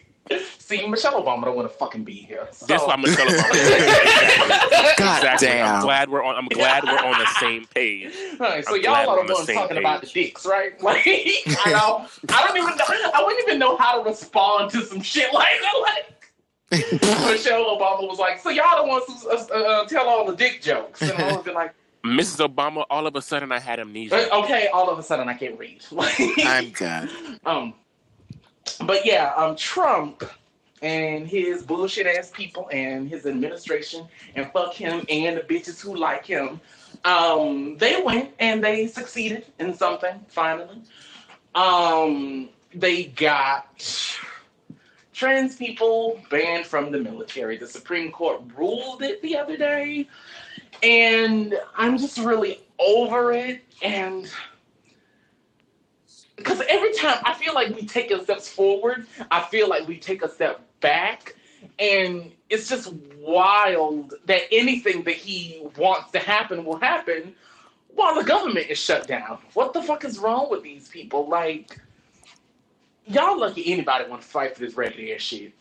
right. See, Michelle Obama don't want to fucking be here. So. That's why Michelle Obama. God exactly. I'm glad we're on. I'm glad we're on the same page. All right, so I'm y'all glad are we're the ones same talking about the page. dicks, right? Like, I know, I don't even know, I wouldn't even know how to respond to some shit like that. Like, Michelle Obama was like, "So y'all the ones who uh, uh, tell all the dick jokes," and I was like, Mrs. Obama. All of a sudden, I had amnesia. "Uh, "Okay." All of a sudden, I can't read. Like, I'm good. um, but yeah, um, Trump and his bullshit ass people and his administration and fuck him and the bitches who like him. Um, they went and they succeeded in something finally. Um, they got trans people banned from the military. The Supreme Court ruled it the other day, and I'm just really over it. And because every time I feel like we take a steps forward, I feel like we take a step back, and it's just wild that anything that he wants to happen will happen while the government is shut down. What the fuck is wrong with these people? Like, y'all lucky anybody want to fight for this ragged ass shit.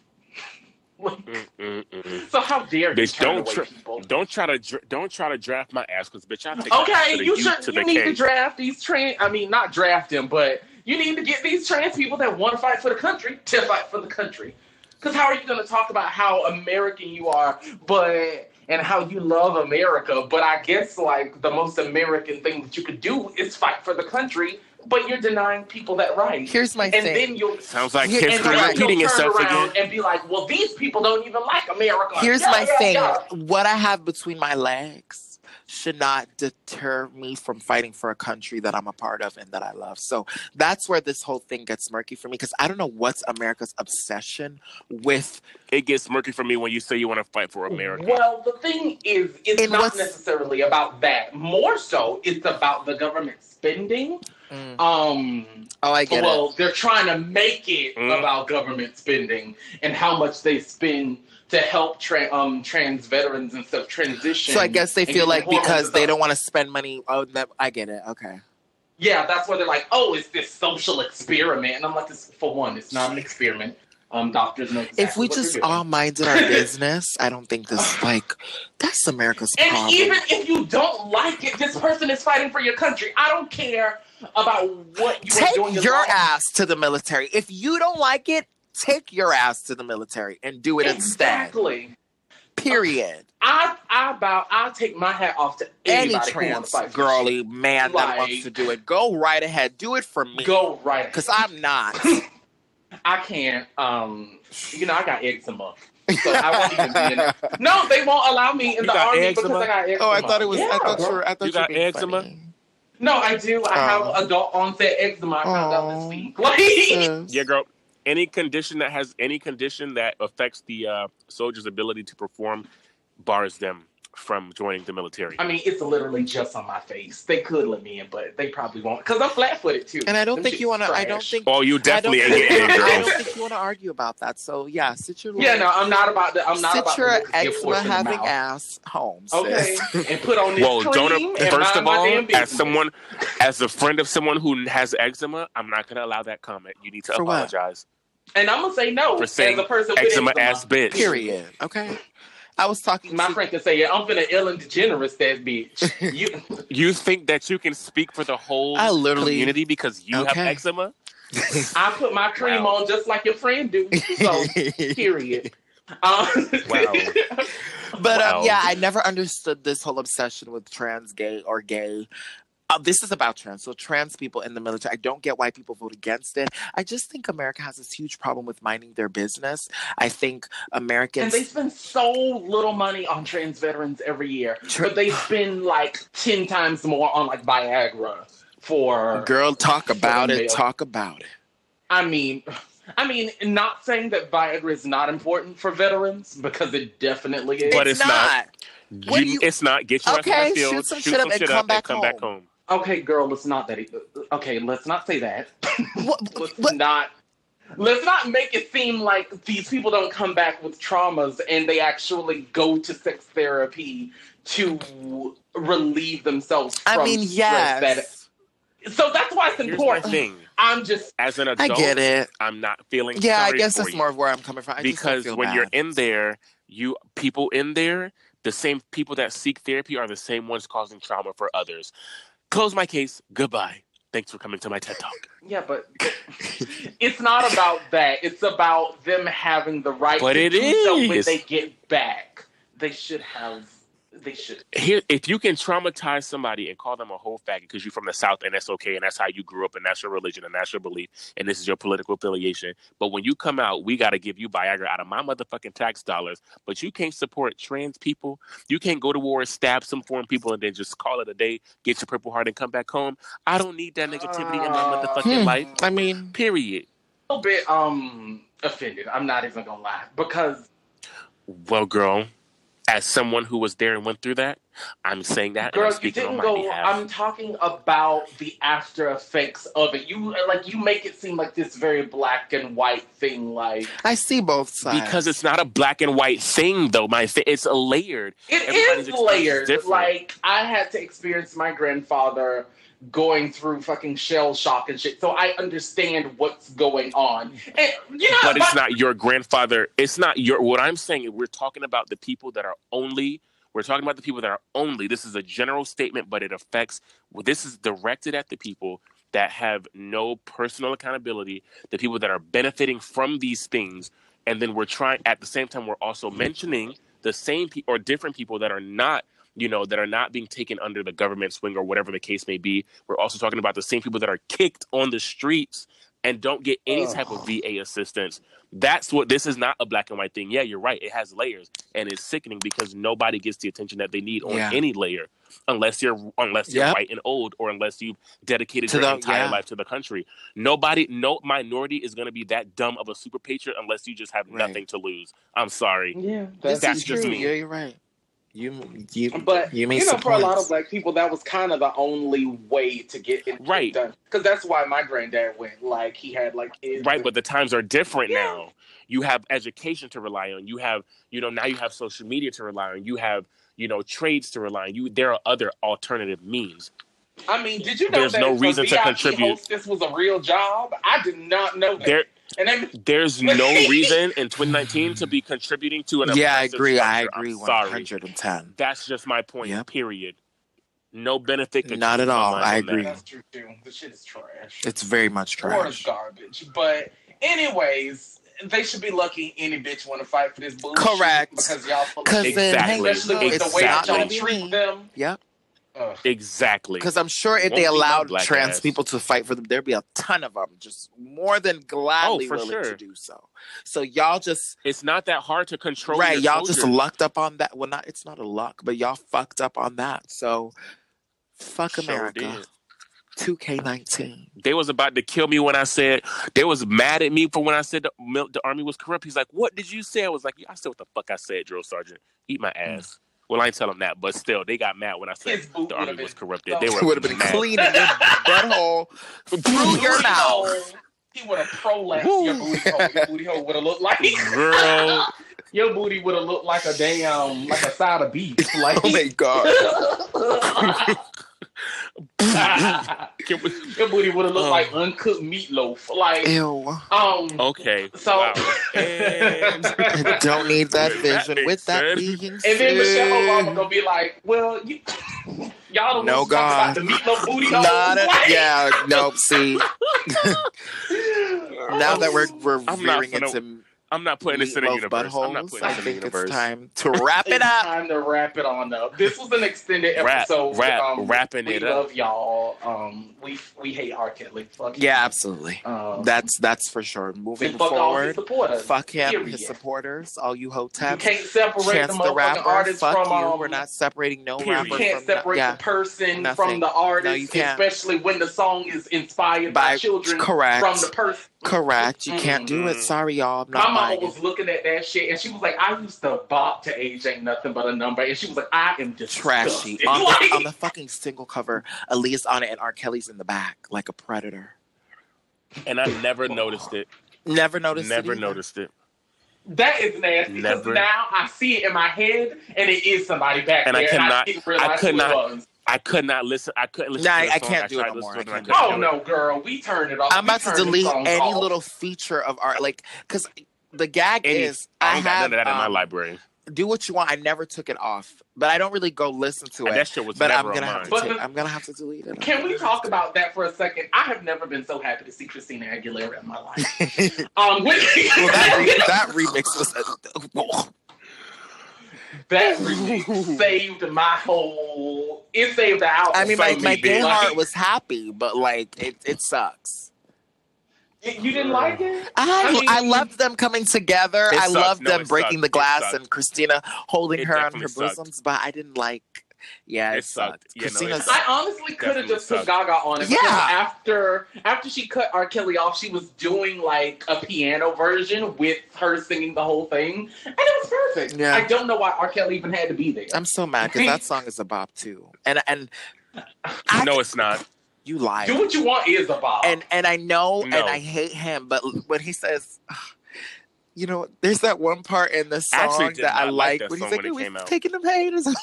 Like, Mm, mm, mm. so how dare you Bitch, turn don't people? don't try to dr- don't try to draft my ass, cause bitch, I take Okay, that to the you should. You need K. to draft these trans. I mean, not draft them, but you need to get these trans people that want to fight for the country to fight for the country. Because how are you going to talk about how American you are, but and how you love America? But I guess like the most American thing that you could do is fight for the country, but you're denying people that right. Here's my and thing. then you'll Sounds like Here- and history then repeating you'll itself again. and be like, well, these people don't even like America. Here's Yeah, my yeah, thing. yeah. What I have between my legs should not deter me from fighting for a country that I'm a part of and that I love. So that's where this whole thing gets murky for me because I don't know what's America's obsession with. It gets murky for me when you say you want to fight for America. Well, the thing is, it's And not what's- necessarily about that. More so, it's about the government spending. Mm. Um, Oh, I get well, it. they're trying to make it Mm. about government spending and how much they spend to help tra- um, trans veterans and stuff transition. So I guess they feel like because they don't want to spend money. Oh, that, I get it. Okay. Yeah, that's why they're like, oh, it's this social experiment. And I'm like, this, for one, it's not an experiment. Um, doctors know exactly if we just all minded our business, I don't think this like that's America's And problem. And even if you don't like it, this person is fighting for your country. I don't care about what you are take doing. in your life. ass to the military. If you don't like it, take your ass to the military and do it instead. Exactly. Period. I I bow. I take my hat off to Any anybody trans to girly man that wants to do it, go right ahead. Do it for me. Go right. Because I'm not. I can't. Um, you know, I got eczema, so I won't even be in it. No, they won't allow me in You the army eczema? because I got eczema. oh, I thought it was. Yeah, I thought bro. you were. I thought You you, got being eczema? funny. No, I do. I Oh. have adult onset eczema. I found out this week. Like, Sis. Yeah, girl. Any condition that has any condition that affects the uh, soldier's ability to perform bars them from joining the military. I mean, it's literally just on my face. They could let me in, but they probably won't because I'm flat footed too. And I don't Them think you want to. I don't think. Oh, you I don't definitely ain't think- getting I don't think you want to argue about that. So yeah, sit your. Yeah, no, I'm not about to. I'm not sit about your to eczema having ass home. Okay, and put on this Whoa, cream don't. First of all, as someone, as a friend of someone who has eczema, I'm not gonna allow that comment. You need to For what? Apologize. and I'm gonna say no For as a person with Eczema eczema. ass bitch. Period. Okay. I was talking. My to, friend can say, "Yeah, I'm finna Ellen DeGeneres that bitch." You, You think that you can speak for the whole I literally- community because you have eczema? I put my cream Wow. on just like your friend do. So, period. Um, Wow. But Wow. um, yeah, I never understood this whole obsession with trans, gay, or gay uh, this is about trans. So trans people in the military. I don't get why people vote against it. I just think America has this huge problem with minding their business. I think Americans And they spend so little money on trans veterans every year, Tra- but they spend like ten times more on like Viagra for. Girl, talk about it. male. Talk about it. I mean, I mean, not saying that Viagra is not important for veterans because it definitely is. But it's not. What You- you- it's not. Get your Okay, ass in the field, shoot some shit up and come back come back home. Okay, girl, let's not that. e- uh, Okay, let's not say that. What- let's what- not. Let's not make it seem like these people don't come back with traumas and they actually go to sex therapy to relieve themselves from I mean, yes. that- so that's why it's Here's my important. thing. I'm just As an adult. I adult, get it. I'm not feeling. Yeah, I guess for that's you. more of where I'm coming from. I because when bad. you're in there, you people in there, the same people that seek therapy are the same ones causing trauma for others. Close my case. Goodbye. Thanks for coming to my TED Talk. yeah, but it's not about that. It's about them having the right But to it do is. they get back. They should have. They should. Here, if you can traumatize somebody and call them a whole faggot because you're from the South and that's okay and that's how you grew up and that's your religion and that's your belief and this is your political affiliation. But when you come out, we got to give you Viagra out of my motherfucking tax dollars. But you can't support trans people. You can't go to war, stab some foreign people, and then just call it a day, get your Purple Heart, and come back home. I don't need that negativity in my Uh, motherfucking Hmm. life. I mean, Period. A little bit um offended. I'm not even gonna lie because Well, girl, as someone who was there and went through that, I'm saying that and girl, I'm you speaking on didn't my go. behalf. I'm talking about the after effects of it. You like you make it seem like this very black and white thing. Like I see both sides. Because it's not a black and white thing, though. My fa- it's a layered. it Everybody's is experience is layered. Like I had to experience my grandfather going through fucking shell shock and shit, so I understand what's going on. And you know, But it's not your grandfather. It's not your. What I'm saying, we're talking about the people that are only. We're talking about the people that are only. This is a general statement, but it affects. Well, this is directed at the people that have no personal accountability. The people that are benefiting from these things, and then we're trying. At the same time, we're also mentioning the same people or different people that are not you know, that are not being taken under the government swing or whatever the case may be. We're also talking about the same people that are kicked on the streets and don't get any type of VA assistance. That's what this is not a black and white thing. Yeah, you're right. It has layers and it's sickening because nobody gets the attention that they need on Yeah. any layer unless you're unless you're Yep. white and old or unless you've dedicated To your the- entire yeah. life to the country. Nobody no minority is going to be that dumb of a super patriot unless you just have Right. nothing to lose. I'm sorry. yeah, This That's is just true. me. Yeah, you're right. You, you, But you you, know, some for a lot of black people, that was kind of the only way to get it Right. done. Because that's why my granddad went. Like he had like kids. right but the times are different Yeah. now you have education to rely on you have you know now you have social media to rely on you have you know trades to rely on you there are other alternative means I mean, did you know There's that no reason to VIP contribute. This was a real job? I did not know that. there and then there's no reason in 2019 to be contributing to an yeah, I oppressive agree. I structure. agree. I'm One sorry hundred and ten. that's just my point Yep. period no benefit Not at all. I on that. agree. that's true too. The shit is trash. It's very much War is trash. garbage. But anyways, they should be lucky any bitch want to fight for this bullshit. Correct. Because y'all full of Because shit. Exactly. Especially with the way that y'all treat them. Yep. Ugh. exactly Because I'm sure if Won't they allowed black trans ass. people to fight for them, there'd be a ton of them, just more than oh, gladly Oh, for willing sure. to do so. So y'all just it's not that hard to control right, your y'all just soldiers. lucked up on that. Well, not it's not a luck, but y'all fucked up on that. So fuck Sure America. did. Two K nineteen. They was about to kill me when I said they was mad at me for when I said the, the army was corrupt. He's like, "What did you say?" I was like, yeah, "I said what the fuck I said, drill sergeant. Eat my mm. ass." Well, I ain't tell them that, but still, they got mad when I said the army was corrupted. They It were would have been mad. cleaning your butthole through your mouth. He would have prolapsed your booty hole. Your booty hole would have looked like Girl, your booty would have looked like a damn like a side of beef. Like Oh my god. Can we- your booty would have looked Oh. like uncooked meatloaf. Like Ew. um. okay, So wow. And- don't need that vision. makes With that sense. being And then Michelle Obama gonna be like, "Well, you, y'all don't No, no God. about the meatloaf booty hole." not a, Like- yeah, no, see. Now that we're we're I'm not veering gonna- into I'm not putting this in the meatloaf universe. I'm not buttholes. putting I this in the think universe. it's time to wrap it up. It's up. time to wrap it on up. This was an extended episode. wrap- um, wrapping we it up. love y'all. Um, we we hate R. Kelly. Fuck Yeah, him. absolutely. Um, That's that's for sure. Moving fuck all his forward, fuck him, Period. his supporters, all you You hoteps. can't separate Chance the the rapper, artist fuck from you. um, We're not separating no Period. rapper You can't from separate yeah. the person nothing. from the artist, No, you can't. especially when the song is inspired by, By- children correct. from the person. Correct. You can't do it. Mm-hmm. Sorry, y'all. I'm My not mama buying was looking at that shit and she was like, I used to bop to age ain't nothing but a number. And she was like, I am just Trashy. On the, on the fucking single cover, Aaliyah's on it and R. Kelly's in the back like a predator. And I never noticed it. Never noticed. it Never either. noticed it. That is nasty because now I see it in my head and it is somebody back And I there. cannot- and I, didn't I could not- was. I could not listen. I couldn't listen. Nah, to the I can't do it tried no more. I it, can't Oh couldn't do no, girl, we turned it off. I'm about to delete any off. little feature of art, like because the gag Any- is I I don't got have none of that in my um, library. do what you want. I never took it off, but I don't really go listen to And it. that shit was but I'm never gonna on have mine. to. But take, the- I'm gonna have to delete it. Can we talk about that for a second? I have never been so happy to see Christina Aguilera in my life. um, with, well, that re- that remix was. That remix saved my whole. It saved the album. I mean, my for my me. gay Like, heart was happy, but like it, it sucks. You didn't like it? I I mean- I loved them coming together. I sucked. loved No, them breaking sucked. the glass and Christina holding It her on her sucked. bosoms, but I didn't like. Yeah, it, It sucked. sucked. Yeah, no, it I honestly could have Definitely just put. Gaga on it. Yeah. After after she cut R. Kelly off, she was doing like a piano version with her singing the whole thing, and it was perfect. Yeah. I don't know why R. Kelly even had to be there. I'm so mad because that song is a bop too, and and I, No, it's not. you lie. Do what you want is a bop. and and I know No. and I hate him, but when he says, you know, there's that one part in the I actually song that I like like that when he's like, when it "We're came out." taking them haters.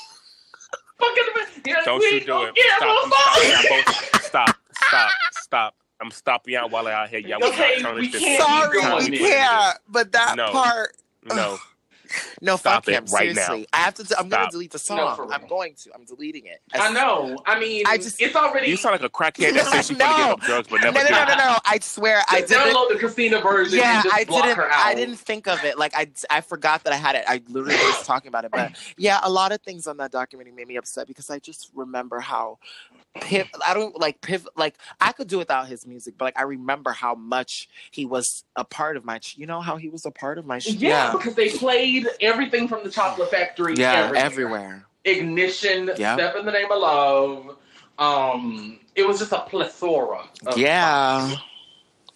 Fucking, yeah, Don't we you do it. Yeah, Stop. we'll I'm fuck. stopping y'all both. Stop. Stop. Stop. I'm stopping y'all while out here. Y'all will Okay, we this. can't Sorry, doing we can't. But that No. part, No. no, Stop fuck it him. right now. I have to. I'm gonna delete the song. for real. I'm going to. I'm deleting it. I know. I mean, I just- it's already. You sound like a crackhead that says she's No. gonna give up drugs but No, never no, no, did. no, no. I swear, I didn't. download the Christina version. Yeah, and just I block didn't. Her out. I didn't think of it. Like I, I forgot that I had it. I literally was talking about it. But yeah, a lot of things on that documentary made me upset because I just remember how piv. I don't like piv. Like I could do without his music, but like I remember how much he was a part of my. ch- You know how he was a part of my. ch- Yeah, because they played everything from the Chocolate Factory. yeah, everywhere. everywhere. Ignition, Yeah. Step in the Name of Love. Um, it was just a plethora. Of Yeah,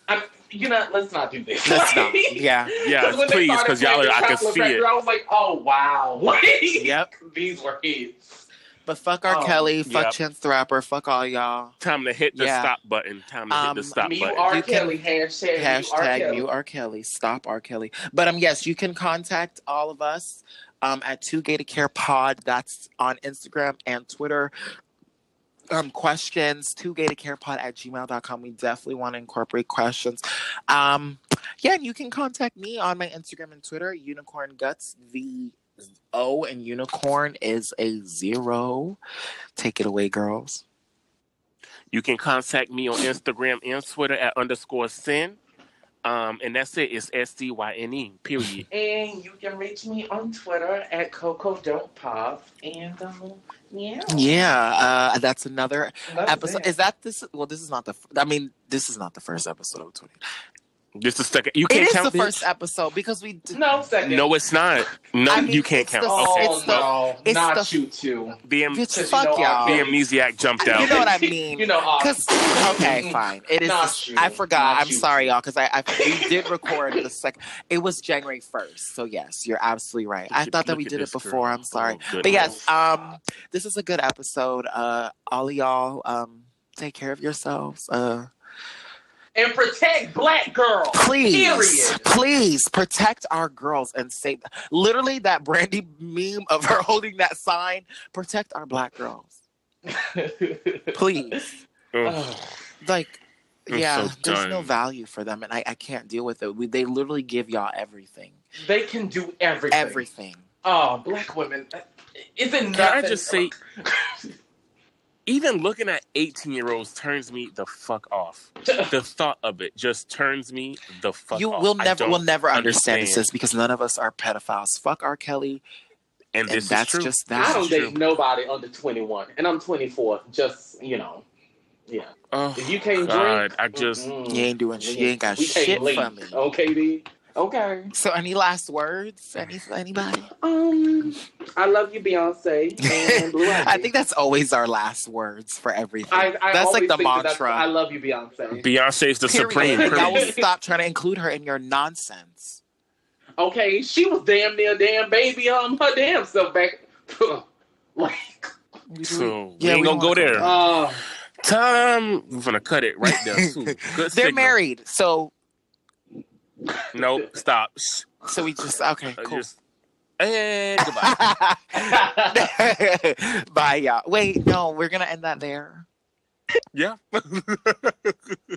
I'm, you know, let's not do this. let's not. Yeah, Yeah, when they please, because y'all are, I can see Factory, it. I was like, oh wow, yep. these were hits. But fuck R. Oh, Kelly, fuck yep. Chance the Rapper, fuck all y'all. Time to hit the Yeah. stop button. Time to hit Um, the stop Mute button. R. You can- Kelly, hashtag, mute R. Kelly. mute R. Kelly. Stop R. Kelly. But um, yes, you can contact all of us um at Too Gay to Care Pod. That's on Instagram and Twitter. Um, questions, too gay to care pod at gmail.com. We definitely want to incorporate questions. Um, yeah, and you can contact me on my Instagram and Twitter, Unicorn Guts. The O and unicorn is a zero. Take it away, girls. You can contact me on Instagram and Twitter at underscore sin. Um, and that's it. It's S C Y N E. Period. And you can reach me on Twitter at Coco Don't Pop. And um, yeah, Yeah, uh, that's another that's episode. it. Is that this? Well, this is not the. I mean, this is not the first episode of twenty. This is second. You can't count. This is count the this? first episode because we. d- no second. No, it's not. No, I mean, you can't count. the- okay. Oh it's the- no, it's not the- you two. The, am- Bitch, you fuck know y'all. the amnesiac jumped out. You know what I mean? You know, Because okay, fine. It is. Not you. I forgot. Not I'm you. sorry, y'all. Because I, I we did record the second. It was January first. So yes, you're absolutely right. I Look at- thought that we did it before. girl. I'm sorry, Oh, but yes, um, this is a good episode. Uh, all of y'all, um, take care of yourselves. Uh, and protect black girls. please, Period. please protect our girls and save. Literally, that Brandy meme of her holding that sign. Protect our black girls, please. Ugh. like I'm yeah so there's no value for them and i, I can't deal with it we, they literally give y'all everything they can do everything. everything Oh, black women. Uh, Is it nothing? Can I just say- even looking at 18 year olds turns me the fuck off. the thought of it just turns me the fuck you off. will never will never understand, understand. this because none of us are pedophiles. Fuck R. Kelly. and and this that's is true. just I don't date nobody under 21, and I'm 24. Just you know, yeah. Oh, If you can't God, drink, I just mm-mm. You ain't doing shit. You ain't got shit leave. for me. Okay, D. Okay. So, any last words? Any anybody? Um, I love you, Beyonce and Blue I think that's always our last words for everything. I, I that's like the think that that's- mantra. I love you, Beyonce. Beyonce's the Period. supreme. And y'all will stop trying to include her in your nonsense. Okay, she was damn near damn baby um her damn self back. like, So Yeah, we ain't we gonna go there. uh, Tom, we're gonna cut it right there. Good They're signal. married, so Nope. Stop. Shh. so we just okay, cool. Just and goodbye. Bye, y'all. Wait, no, we're gonna end that there. yeah.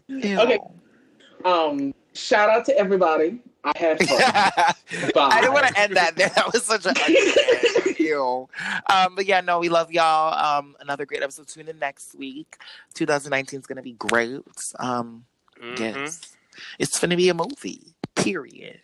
Okay. um, shout out to everybody. I had fun. Bye. I didn't want to end that there. That was such a ew. Um, but yeah, no, we love y'all. Um, another great episode. Tune in next week. 2019 is gonna be great. Um, Mhm. yes, it's gonna be a movie. Period.